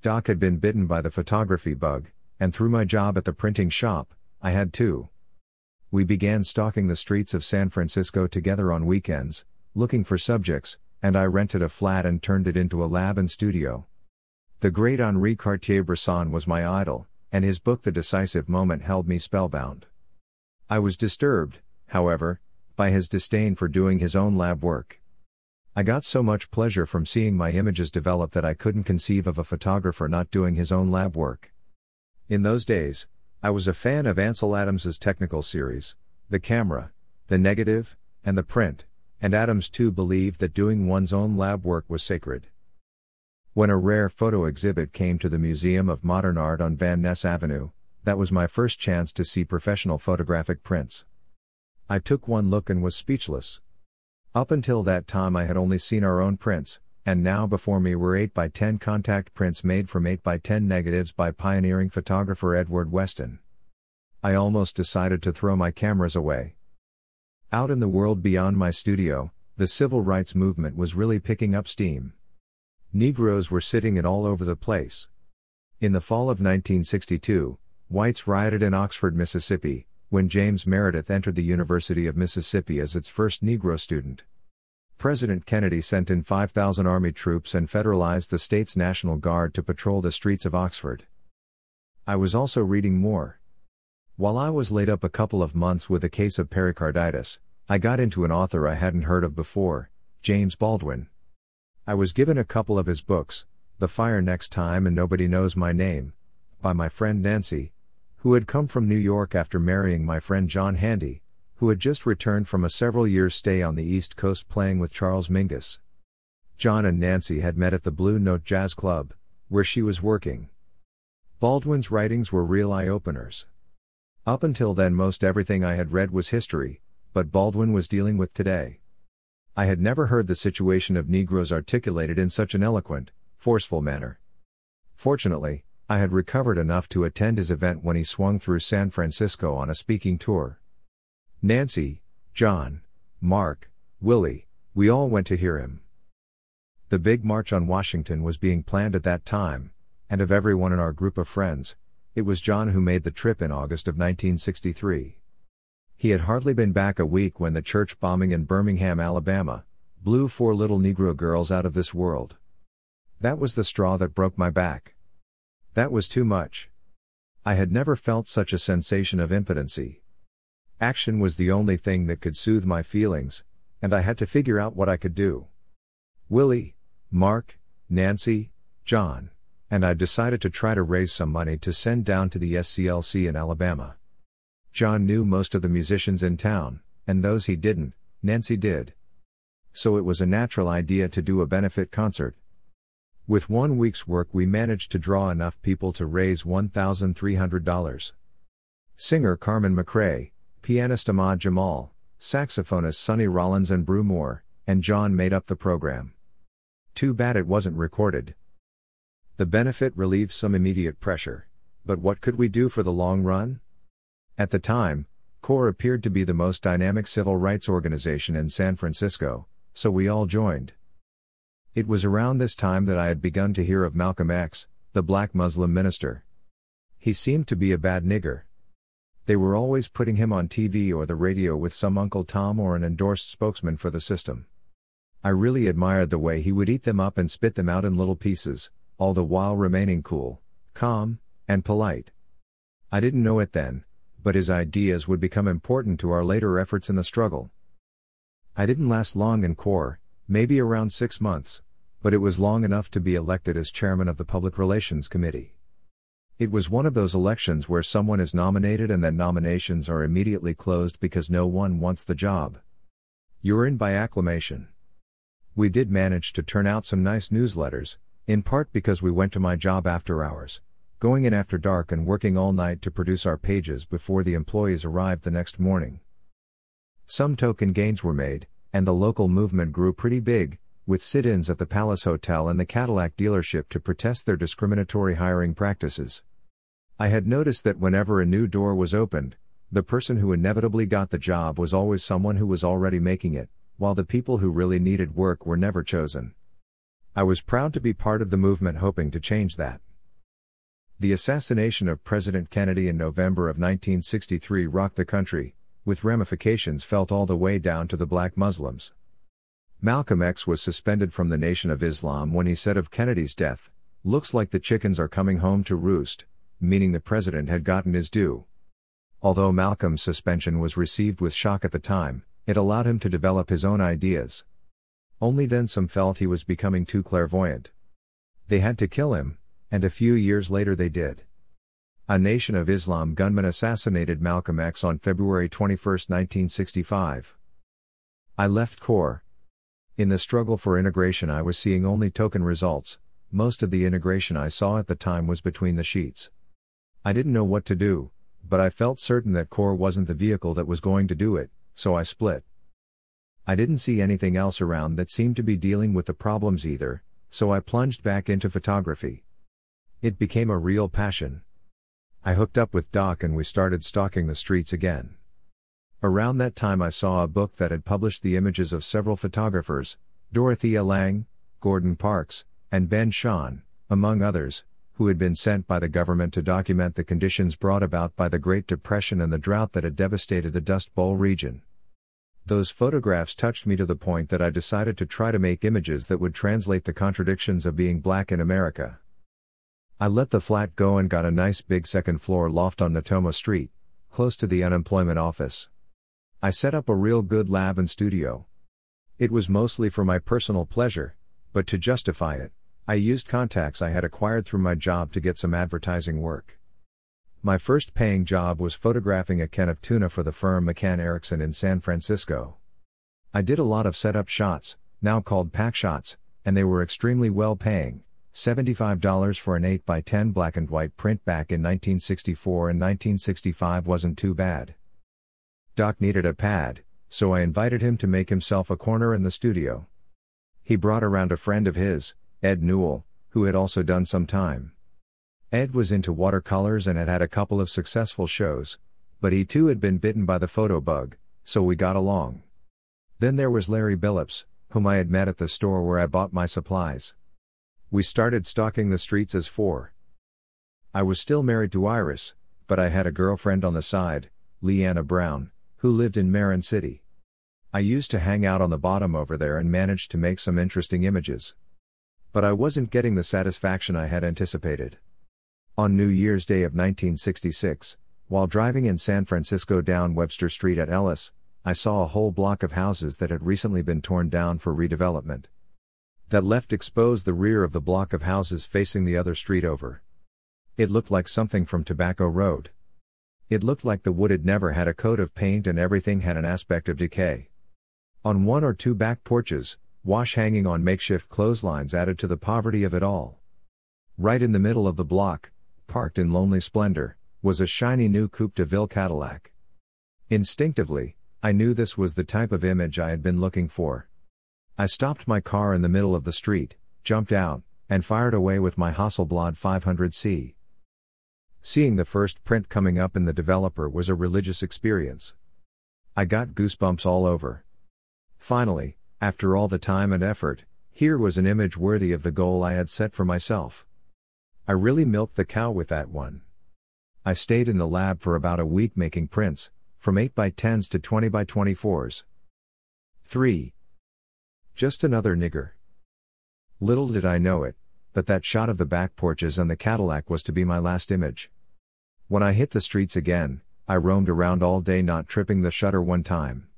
Doc had been bitten by the photography bug, and through my job at the printing shop, I had too. We began stalking the streets of San Francisco together on weekends, looking for subjects, and I rented a flat and turned it into a lab and studio. The great Henri Cartier Bresson was my idol, and his book The Decisive Moment held me spellbound. I was disturbed, however, by his disdain for doing his own lab work. I got so much pleasure from seeing my images develop that I couldn't conceive of a photographer not doing his own lab work. In those days, I was a fan of Ansel Adams's technical series, The Camera, The Negative, and The Print and Adams too believed that doing one's own lab work was sacred. When a rare photo exhibit came to the Museum of Modern Art on Van Ness Avenue, that was my first chance to see professional photographic prints. I took one look and was speechless. Up until that time, I had only seen our own prints, and now before me were 8x10 contact prints made from 8x10 negatives by pioneering photographer Edward Weston. I almost decided to throw my cameras away. Out in the world beyond my studio, the civil rights movement was really picking up steam. Negroes were sitting it all over the place. In the fall of 1962, whites rioted in Oxford, Mississippi, when James Meredith entered the University of Mississippi as its first Negro student. President Kennedy sent in 5,000 Army troops and federalized the state's National Guard to patrol the streets of Oxford. I was also reading more. While I was laid up a couple of months with a case of pericarditis, I got into an author I hadn't heard of before, James Baldwin. I was given a couple of his books, The Fire Next Time and Nobody Knows My Name, by my friend Nancy, who had come from New York after marrying my friend John Handy, who had just returned from a several years stay on the East Coast playing with Charles Mingus. John and Nancy had met at the Blue Note Jazz Club, where she was working. Baldwin's writings were real eye openers. Up until then, most everything I had read was history, but Baldwin was dealing with today. I had never heard the situation of Negroes articulated in such an eloquent, forceful manner. Fortunately, I had recovered enough to attend his event when he swung through San Francisco on a speaking tour. Nancy, John, Mark, Willie, we all went to hear him. The big march on Washington was being planned at that time, and of everyone in our group of friends, it was John who made the trip in August of 1963. He had hardly been back a week when the church bombing in Birmingham, Alabama, blew four little Negro girls out of this world. That was the straw that broke my back. That was too much. I had never felt such a sensation of impotency. Action was the only thing that could soothe my feelings, and I had to figure out what I could do. Willie, Mark, Nancy, John, and I decided to try to raise some money to send down to the SCLC in Alabama. John knew most of the musicians in town, and those he didn't, Nancy did. So it was a natural idea to do a benefit concert. With one week's work, we managed to draw enough people to raise $1,300. Singer Carmen McRae, pianist Ahmad Jamal, saxophonist Sonny Rollins, and Brew Moore, and John made up the program. Too bad it wasn't recorded. The benefit relieved some immediate pressure. But what could we do for the long run? At the time, CORE appeared to be the most dynamic civil rights organization in San Francisco, so we all joined. It was around this time that I had begun to hear of Malcolm X, the black Muslim minister. He seemed to be a bad nigger. They were always putting him on TV or the radio with some Uncle Tom or an endorsed spokesman for the system. I really admired the way he would eat them up and spit them out in little pieces, all the while remaining cool, calm, and polite. I didn't know it then, but his ideas would become important to our later efforts in the struggle. I didn't last long in CORE, maybe around six months, but it was long enough to be elected as chairman of the Public Relations Committee. It was one of those elections where someone is nominated and then nominations are immediately closed because no one wants the job. You're in by acclamation. We did manage to turn out some nice newsletters, in part because we went to my job after hours, going in after dark and working all night to produce our pages before the employees arrived the next morning. Some token gains were made, and the local movement grew pretty big, with sit ins at the Palace Hotel and the Cadillac dealership to protest their discriminatory hiring practices. I had noticed that whenever a new door was opened, the person who inevitably got the job was always someone who was already making it, while the people who really needed work were never chosen. I was proud to be part of the movement hoping to change that. The assassination of President Kennedy in November of 1963 rocked the country, with ramifications felt all the way down to the black Muslims. Malcolm X was suspended from the Nation of Islam when he said of Kennedy's death, Looks like the chickens are coming home to roost, meaning the president had gotten his due. Although Malcolm's suspension was received with shock at the time, it allowed him to develop his own ideas. Only then some felt he was becoming too clairvoyant. They had to kill him, and a few years later they did. A Nation of Islam gunman assassinated Malcolm X on February 21, 1965. I left CORE. In the struggle for integration, I was seeing only token results, most of the integration I saw at the time was between the sheets. I didn't know what to do, but I felt certain that CORE wasn't the vehicle that was going to do it so I split. I didn't see anything else around that seemed to be dealing with the problems either, so I plunged back into photography. It became a real passion. I hooked up with Doc and we started stalking the streets again. Around that time, I saw a book that had published the images of several photographers Dorothea Lange, Gordon Parks, and Ben Shahn, among others, who had been sent by the government to document the conditions brought about by the Great Depression and the drought that had devastated the Dust Bowl region. Those photographs touched me to the point that I decided to try to make images that would translate the contradictions of being black in America. I let the flat go and got a nice big second floor loft on Natoma Street, close to the unemployment office. I set up a real good lab and studio. It was mostly for my personal pleasure, but to justify it, I used contacts I had acquired through my job to get some advertising work. My first paying job was photographing a can of tuna for the firm McCann Erickson in San Francisco. I did a lot of setup shots, now called pack shots, and they were extremely well paying. $75 for an 8x10 black and white print back in 1964 and 1965 wasn't too bad. Doc needed a pad, so I invited him to make himself a corner in the studio. He brought around a friend of his, Ed Newell, who had also done some time. Ed was into watercolors and had had a couple of successful shows, but he too had been bitten by the photo bug, so we got along. Then there was Larry Billups, whom I had met at the store where I bought my supplies. We started stalking the streets as four. I was still married to Iris, but I had a girlfriend on the side, Leanna Brown, who lived in Marin City. I used to hang out on the bottom over there and managed to make some interesting images. But I wasn't getting the satisfaction I had anticipated. On New Year's Day of 1966, while driving in San Francisco down Webster Street at Ellis, I saw a whole block of houses that had recently been torn down for redevelopment. That left exposed the rear of the block of houses facing the other street over. It looked like something from Tobacco Road. It looked like the wood had never had a coat of paint and everything had an aspect of decay. On one or two back porches, wash hanging on makeshift clotheslines added to the poverty of it all. Right in the middle of the block, parked in lonely splendor, was a shiny new Coupe de Ville Cadillac. Instinctively, I knew this was the type of image I had been looking for. I stopped my car in the middle of the street, jumped out, and fired away with my Hasselblad 500C. Seeing the first print coming up in the developer was a religious experience. I got goosebumps all over. Finally, after all the time and effort, here was an image worthy of the goal I had set for myself. I really milked the cow with that one. I stayed in the lab for about a week making prints, from 8x10s to 20x24s. 3. Just another nigger. Little did I know it, but that shot of the back porches and the Cadillac was to be my last image. When I hit the streets again, I roamed around all day not tripping the shutter one time.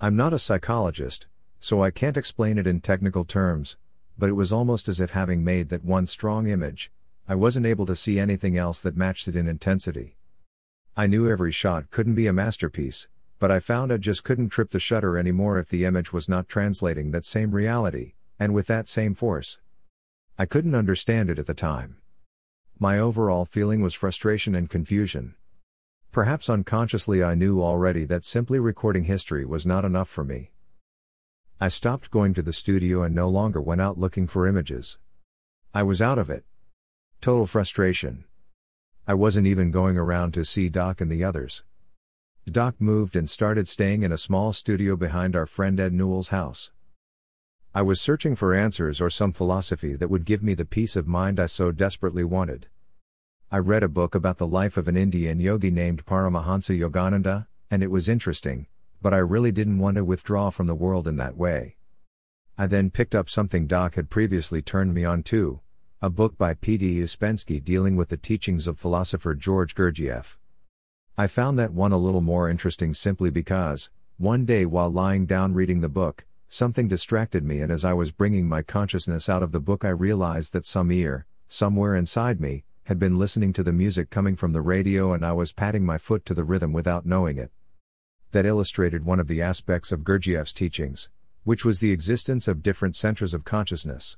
I'm not a psychologist, so I can't explain it in technical terms, but it was almost as if having made that one strong image, I wasn't able to see anything else that matched it in intensity. I knew every shot couldn't be a masterpiece, but I found I just couldn't trip the shutter anymore if the image was not translating that same reality, and with that same force. I couldn't understand it at the time. My overall feeling was frustration and confusion. Perhaps unconsciously I knew already that simply recording history was not enough for me. I stopped going to the studio and no longer went out looking for images. I was out of it. Total frustration. I wasn't even going around to see Doc and the others. Doc moved and started staying in a small studio behind our friend Ed Newell's house. I was searching for answers or some philosophy that would give me the peace of mind I so desperately wanted. I read a book about the life of an Indian yogi named Paramahansa Yogananda, and it was interesting, but I really didn't want to withdraw from the world in that way. I then picked up something Doc had previously turned me on to a book by P.D. Uspensky dealing with the teachings of philosopher George Gurdjieff. I found that one a little more interesting simply because, one day while lying down reading the book, something distracted me, and as I was bringing my consciousness out of the book, I realized that some ear, somewhere inside me, had been listening to the music coming from the radio and I was patting my foot to the rhythm without knowing it. That illustrated one of the aspects of Gurdjieff's teachings, which was the existence of different centers of consciousness.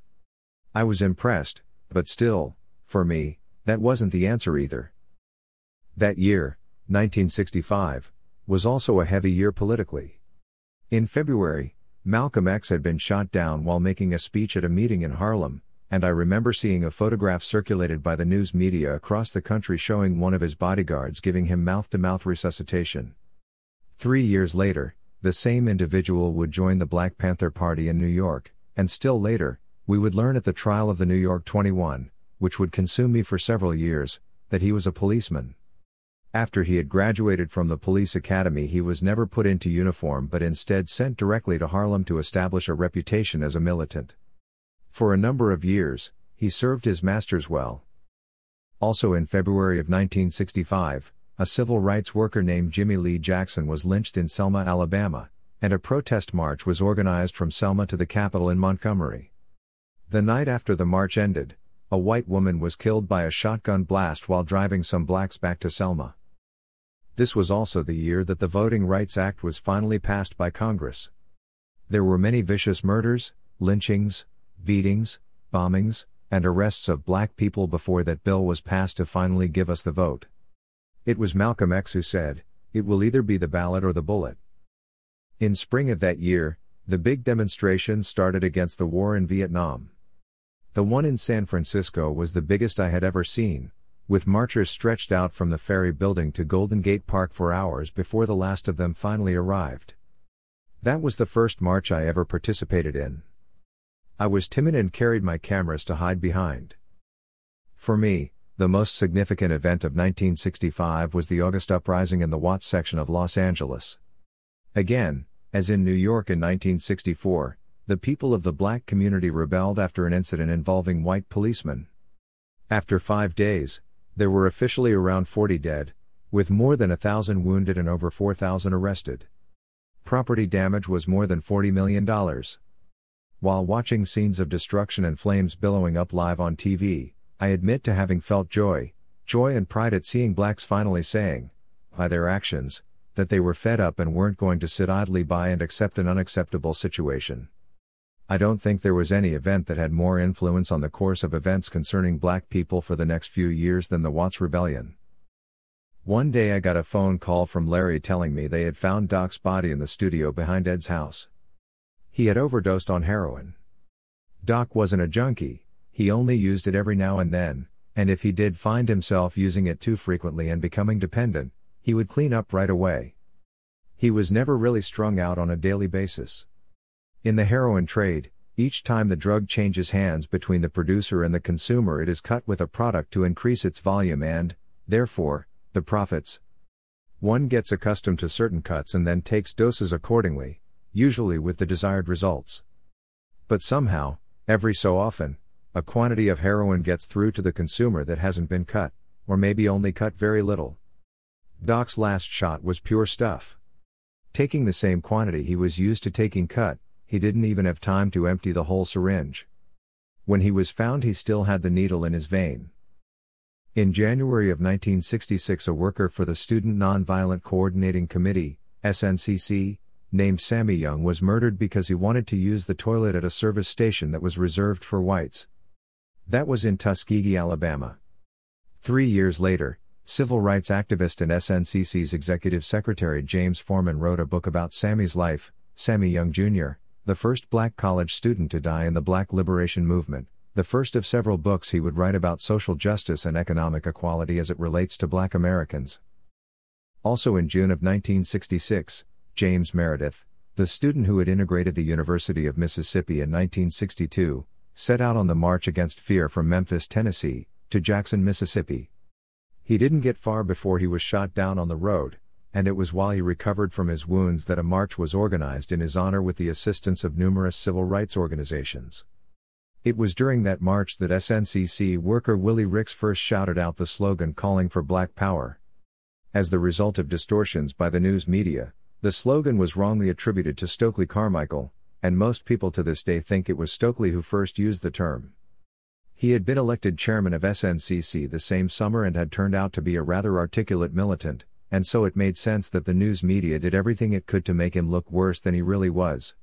I was impressed, but still, for me, that wasn't the answer either. That year, 1965, was also a heavy year politically. In February, Malcolm X had been shot down while making a speech at a meeting in Harlem, and I remember seeing a photograph circulated by the news media across the country showing one of his bodyguards giving him mouth to mouth resuscitation. Three years later, the same individual would join the Black Panther Party in New York, and still later, we would learn at the trial of the New York 21, which would consume me for several years, that he was a policeman. After he had graduated from the police academy, he was never put into uniform but instead sent directly to Harlem to establish a reputation as a militant. For a number of years, he served his masters well. Also in February of 1965, a civil rights worker named Jimmy Lee Jackson was lynched in Selma, Alabama, and a protest march was organized from Selma to the Capitol in Montgomery. The night after the march ended, a white woman was killed by a shotgun blast while driving some blacks back to Selma. This was also the year that the Voting Rights Act was finally passed by Congress. There were many vicious murders, lynchings, beatings, bombings, and arrests of black people before that bill was passed to finally give us the vote. It was Malcolm X who said, It will either be the ballot or the bullet. In spring of that year, the big demonstrations started against the war in Vietnam. The one in San Francisco was the biggest I had ever seen, with marchers stretched out from the ferry building to Golden Gate Park for hours before the last of them finally arrived. That was the first march I ever participated in. I was timid and carried my cameras to hide behind. For me, the most significant event of 1965 was the August uprising in the Watts section of Los Angeles. Again, as in New York in 1964, the people of the black community rebelled after an incident involving white policemen. After five days, there were officially around 40 dead, with more than a thousand wounded and over 4,000 arrested. Property damage was more than $40 million. While watching scenes of destruction and flames billowing up live on TV, I admit to having felt joy, joy and pride at seeing blacks finally saying, by their actions, that they were fed up and weren't going to sit idly by and accept an unacceptable situation. I don't think there was any event that had more influence on the course of events concerning black people for the next few years than the Watts Rebellion. One day I got a phone call from Larry telling me they had found Doc's body in the studio behind Ed's house. He had overdosed on heroin. Doc wasn't a junkie, he only used it every now and then, and if he did find himself using it too frequently and becoming dependent, he would clean up right away. He was never really strung out on a daily basis. In the heroin trade, each time the drug changes hands between the producer and the consumer, it is cut with a product to increase its volume and, therefore, the profits. One gets accustomed to certain cuts and then takes doses accordingly, usually with the desired results. But somehow, every so often, a quantity of heroin gets through to the consumer that hasn't been cut, or maybe only cut very little. Doc's last shot was pure stuff. Taking the same quantity he was used to taking cut, he didn't even have time to empty the whole syringe. When he was found, he still had the needle in his vein. In January of 1966, a worker for the Student Nonviolent Coordinating Committee, SNCC, named Sammy Young was murdered because he wanted to use the toilet at a service station that was reserved for whites. That was in Tuskegee, Alabama. Three years later, Civil rights activist and SNCC's executive secretary James Forman wrote a book about Sammy's life, Sammy Young Jr., the first black college student to die in the black liberation movement, the first of several books he would write about social justice and economic equality as it relates to black Americans. Also in June of 1966, James Meredith, the student who had integrated the University of Mississippi in 1962, set out on the march against fear from Memphis, Tennessee, to Jackson, Mississippi. He didn't get far before he was shot down on the road, and it was while he recovered from his wounds that a march was organized in his honor with the assistance of numerous civil rights organizations. It was during that march that SNCC worker Willie Ricks first shouted out the slogan calling for Black Power. As the result of distortions by the news media, the slogan was wrongly attributed to Stokely Carmichael, and most people to this day think it was Stokely who first used the term. He had been elected chairman of SNCC the same summer and had turned out to be a rather articulate militant, and so it made sense that the news media did everything it could to make him look worse than he really was.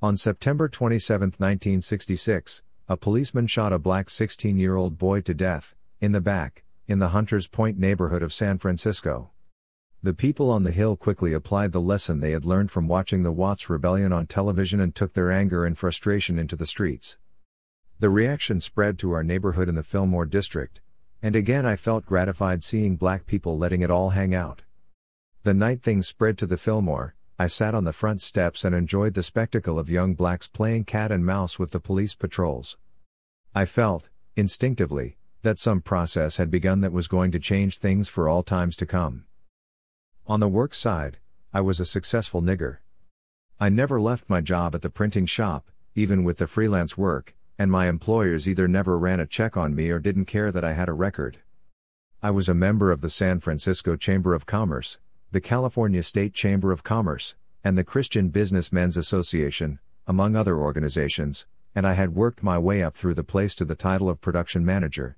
On September 27, 1966, a policeman shot a black 16 year old boy to death, in the back, in the Hunters Point neighborhood of San Francisco. The people on the Hill quickly applied the lesson they had learned from watching the Watts Rebellion on television and took their anger and frustration into the streets. The reaction spread to our neighborhood in the Fillmore district, and again I felt gratified seeing black people letting it all hang out. The night things spread to the Fillmore, I sat on the front steps and enjoyed the spectacle of young blacks playing cat and mouse with the police patrols. I felt, instinctively, that some process had begun that was going to change things for all times to come. On the work side, I was a successful nigger. I never left my job at the printing shop, even with the freelance work, and my employers either never ran a check on me or didn't care that I had a record. I was a member of the San Francisco Chamber of Commerce, the California State Chamber of Commerce, and the Christian Businessmen's Association, among other organizations, and I had worked my way up through the place to the title of production manager.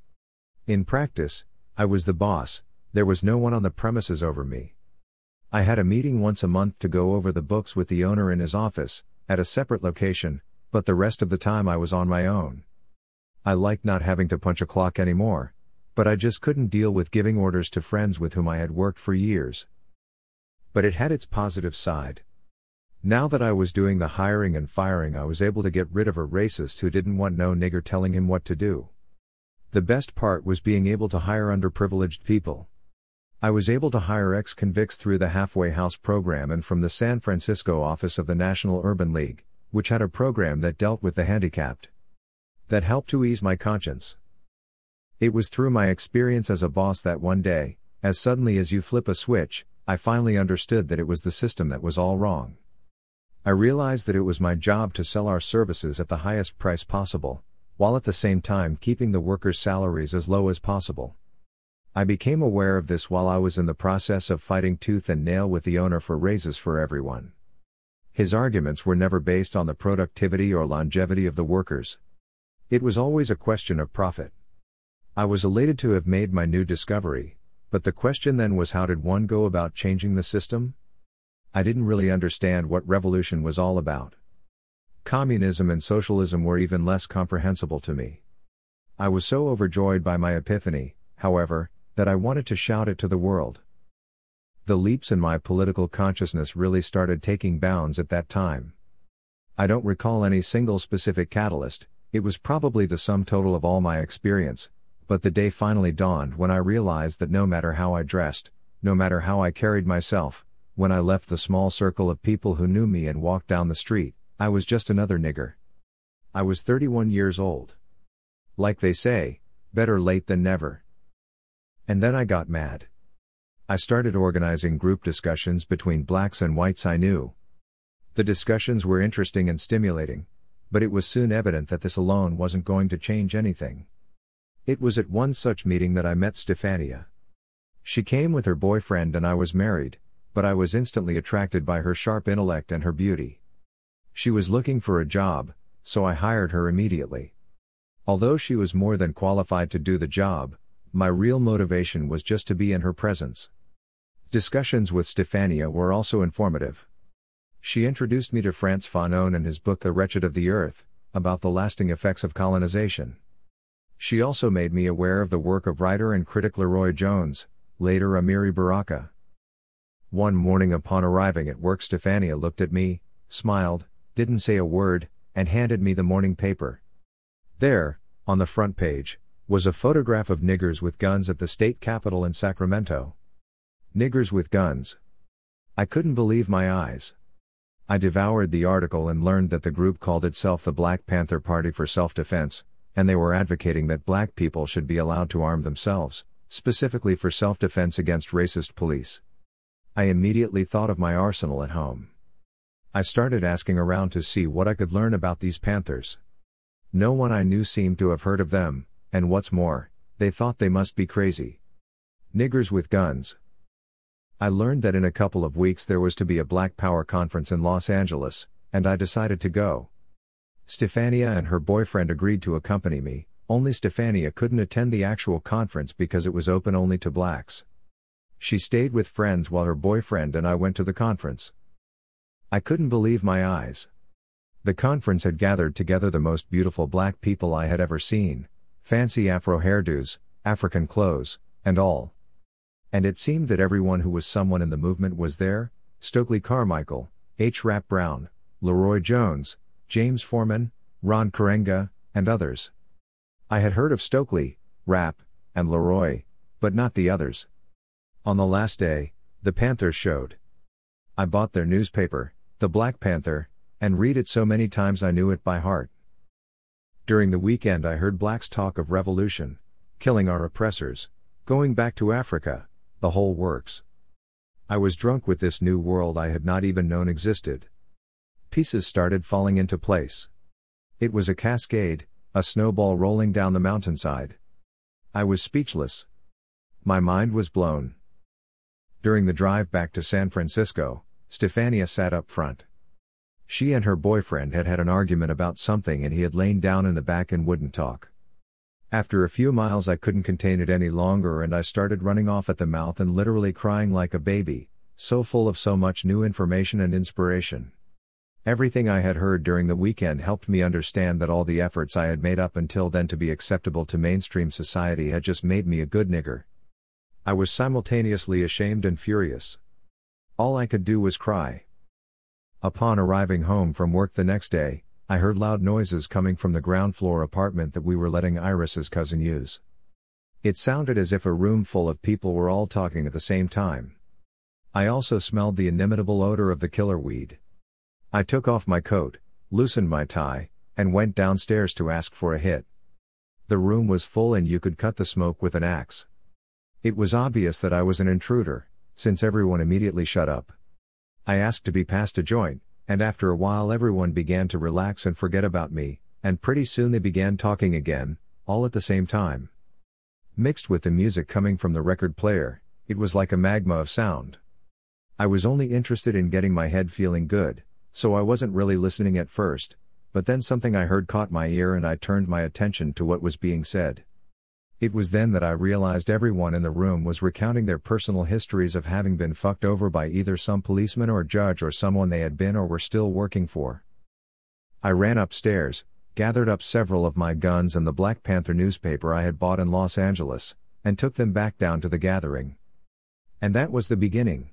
In practice, I was the boss, there was no one on the premises over me. I had a meeting once a month to go over the books with the owner in his office, at a separate location, but the rest of the time I was on my own. I liked not having to punch a clock anymore, but I just couldn't deal with giving orders to friends with whom I had worked for years. But it had its positive side. Now that I was doing the hiring and firing, I was able to get rid of a racist who didn't want no nigger telling him what to do. The best part was being able to hire underprivileged people. I was able to hire ex convicts through the Halfway House program and from the San Francisco office of the National Urban League, which had a program that dealt with the handicapped. That helped to ease my conscience. It was through my experience as a boss that one day, as suddenly as you flip a switch, I finally understood that it was the system that was all wrong. I realized that it was my job to sell our services at the highest price possible, while at the same time keeping the workers' salaries as low as possible. I became aware of this while I was in the process of fighting tooth and nail with the owner for raises for everyone. His arguments were never based on the productivity or longevity of the workers. It was always a question of profit. I was elated to have made my new discovery, but the question then was how did one go about changing the system? I didn't really understand what revolution was all about. Communism and socialism were even less comprehensible to me. I was so overjoyed by my epiphany, however, that I wanted to shout it to the world. The leaps in my political consciousness really started taking bounds at that time. I don't recall any single specific catalyst, it was probably the sum total of all my experience, but the day finally dawned when I realized that no matter how I dressed, no matter how I carried myself, when I left the small circle of people who knew me and walked down the street, I was just another nigger. I was 31 years old. Like they say, better late than never. And then I got mad. I started organizing group discussions between blacks and whites I knew. The discussions were interesting and stimulating, but it was soon evident that this alone wasn't going to change anything. It was at one such meeting that I met Stefania. She came with her boyfriend and I was married, but I was instantly attracted by her sharp intellect and her beauty. She was looking for a job, so I hired her immediately. Although she was more than qualified to do the job, my real motivation was just to be in her presence. Discussions with Stefania were also informative. She introduced me to Frantz Fanon and his book The Wretched of the Earth, about the lasting effects of colonization. She also made me aware of the work of writer and critic LeRoi Jones, later Amiri Baraka. One morning upon arriving at work, Stefania looked at me, smiled, didn't say a word, and handed me the morning paper. There, on the front page, was a photograph of niggers with guns at the state capitol in Sacramento. Niggers with guns. I couldn't believe my eyes. I devoured the article and learned that the group called itself the Black Panther Party for Self Defense, and they were advocating that black people should be allowed to arm themselves, specifically for self defense against racist police. I immediately thought of my arsenal at home. I started asking around to see what I could learn about these panthers. No one I knew seemed to have heard of them, and what's more, they thought they must be crazy. Niggers with guns. I learned that in a couple of weeks there was to be a Black Power conference in Los Angeles, and I decided to go. Stefania and her boyfriend agreed to accompany me, only Stefania couldn't attend the actual conference because it was open only to blacks. She stayed with friends while her boyfriend and I went to the conference. I couldn't believe my eyes. The conference had gathered together the most beautiful black people I had ever seen fancy afro hairdos, African clothes, and all. And it seemed that everyone who was someone in the movement was there Stokely Carmichael, H. Rap Brown, LeRoi Jones, James Forman, Ron Karenga, and others. I had heard of Stokely, Rap, and LeRoi, but not the others. On the last day, the Panthers showed. I bought their newspaper, The Black Panther, and read it so many times I knew it by heart. During the weekend, I heard blacks talk of revolution, killing our oppressors, going back to Africa, the whole works. I was drunk with this new world I had not even known existed. Pieces started falling into place. It was a cascade, a snowball rolling down the mountainside. I was speechless. My mind was blown. During the drive back to San Francisco, Stefania sat up front. She and her boyfriend had had an argument about something and he had lain down in the back and wouldn't talk. After a few miles, I couldn't contain it any longer and I started running off at the mouth and literally crying like a baby, so full of so much new information and inspiration. Everything I had heard during the weekend helped me understand that all the efforts I had made up until then to be acceptable to mainstream society had just made me a good nigger. I was simultaneously ashamed and furious. All I could do was cry. Upon arriving home from work the next day, I heard loud noises coming from the ground floor apartment that we were letting Iris's cousin use. It sounded as if a room full of people were all talking at the same time. I also smelled the inimitable odor of the killer weed. I took off my coat, loosened my tie, and went downstairs to ask for a hit. The room was full and you could cut the smoke with an axe. It was obvious that I was an intruder, since everyone immediately shut up. I asked to be passed a joint, and after a while everyone began to relax and forget about me, and pretty soon they began talking again, all at the same time. Mixed with the music coming from the record player, it was like a magma of sound. I was only interested in getting my head feeling good, so I wasn't really listening at first, but then something I heard caught my ear and I turned my attention to what was being said. It was then that I realized everyone in the room was recounting their personal histories of having been fucked over by either some policeman or judge or someone they had been or were still working for. I ran upstairs, gathered up several of my guns and the Black Panther newspaper I had bought in Los Angeles, and took them back down to the gathering. And that was the beginning.